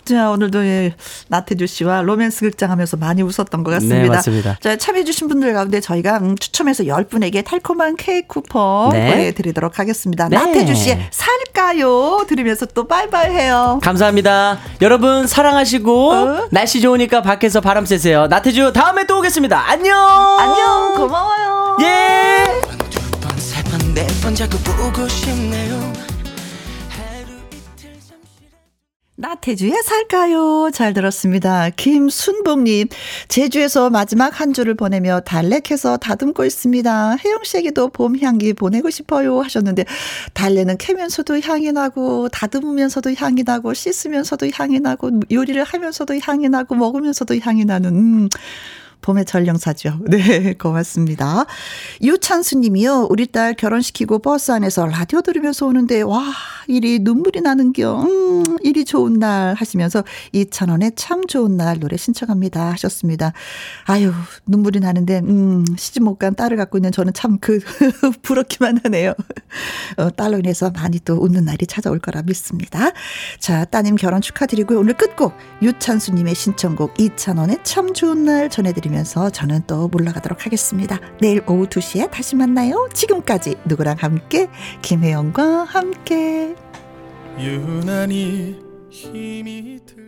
자, 오늘도 예, 나태주 씨와 로맨스 극장 하면서 많이 웃었던 것 같습니다. 네, 맞습니다. 자, 참여해주신 분들 가운데 저희가 음, 추첨해서 10분에게 달콤한 케이크 쿠폰 네. 보내드리도록 하겠습니다. 네. 나태주 씨의 살까요? 들으면서 또 바이바이 해요. 감사합니다. 여러분, 사랑하시고, 어? 날씨 좋으니까 밖에서 바람 쐬세요. 나태주, 다음에 또 오겠습니다. 안녕! 안녕, 고마워요. 예! 나태주의 살까요? 잘 들었습니다. 김순봉님, 제주에서 마지막 한 주를 보내며 달래캐서 다듬고 있습니다. 혜영 씨에게도 봄 향기 보내고 싶어요 하셨는데, 달래는 캐면서도 향이 나고, 다듬으면서도 향이 나고, 씻으면서도 향이 나고, 요리를 하면서도 향이 나고, 먹으면서도 향이 나는, 음, 봄의 전령사죠. 네, 고맙습니다. 유찬수 님이요. 우리 딸 결혼시키고 버스 안에서 라디오 들으면서 오는데, 와, 일이 눈물이 나는겨. 음, 일이 좋은 날 하시면서 이찬원의 참 좋은 날 노래 신청합니다 하셨습니다. 아유, 눈물이 나는데, 음, 시집 못 간 딸을 갖고 있는 저는 참 그, 부럽기만 하네요. 어, 딸로 인해서 많이 또 웃는 날이 찾아올 거라 믿습니다. 자, 따님 결혼 축하드리고요. 오늘 끝곡 유찬수 님의 신청곡 이찬원의 참 좋은 날 전해 드리면서 저는 또 물러가도록 하겠습니다. 내일 오후 2시에 다시 만나요. 지금까지 누구랑 함께 김혜영과 함께 유난히 힘이 들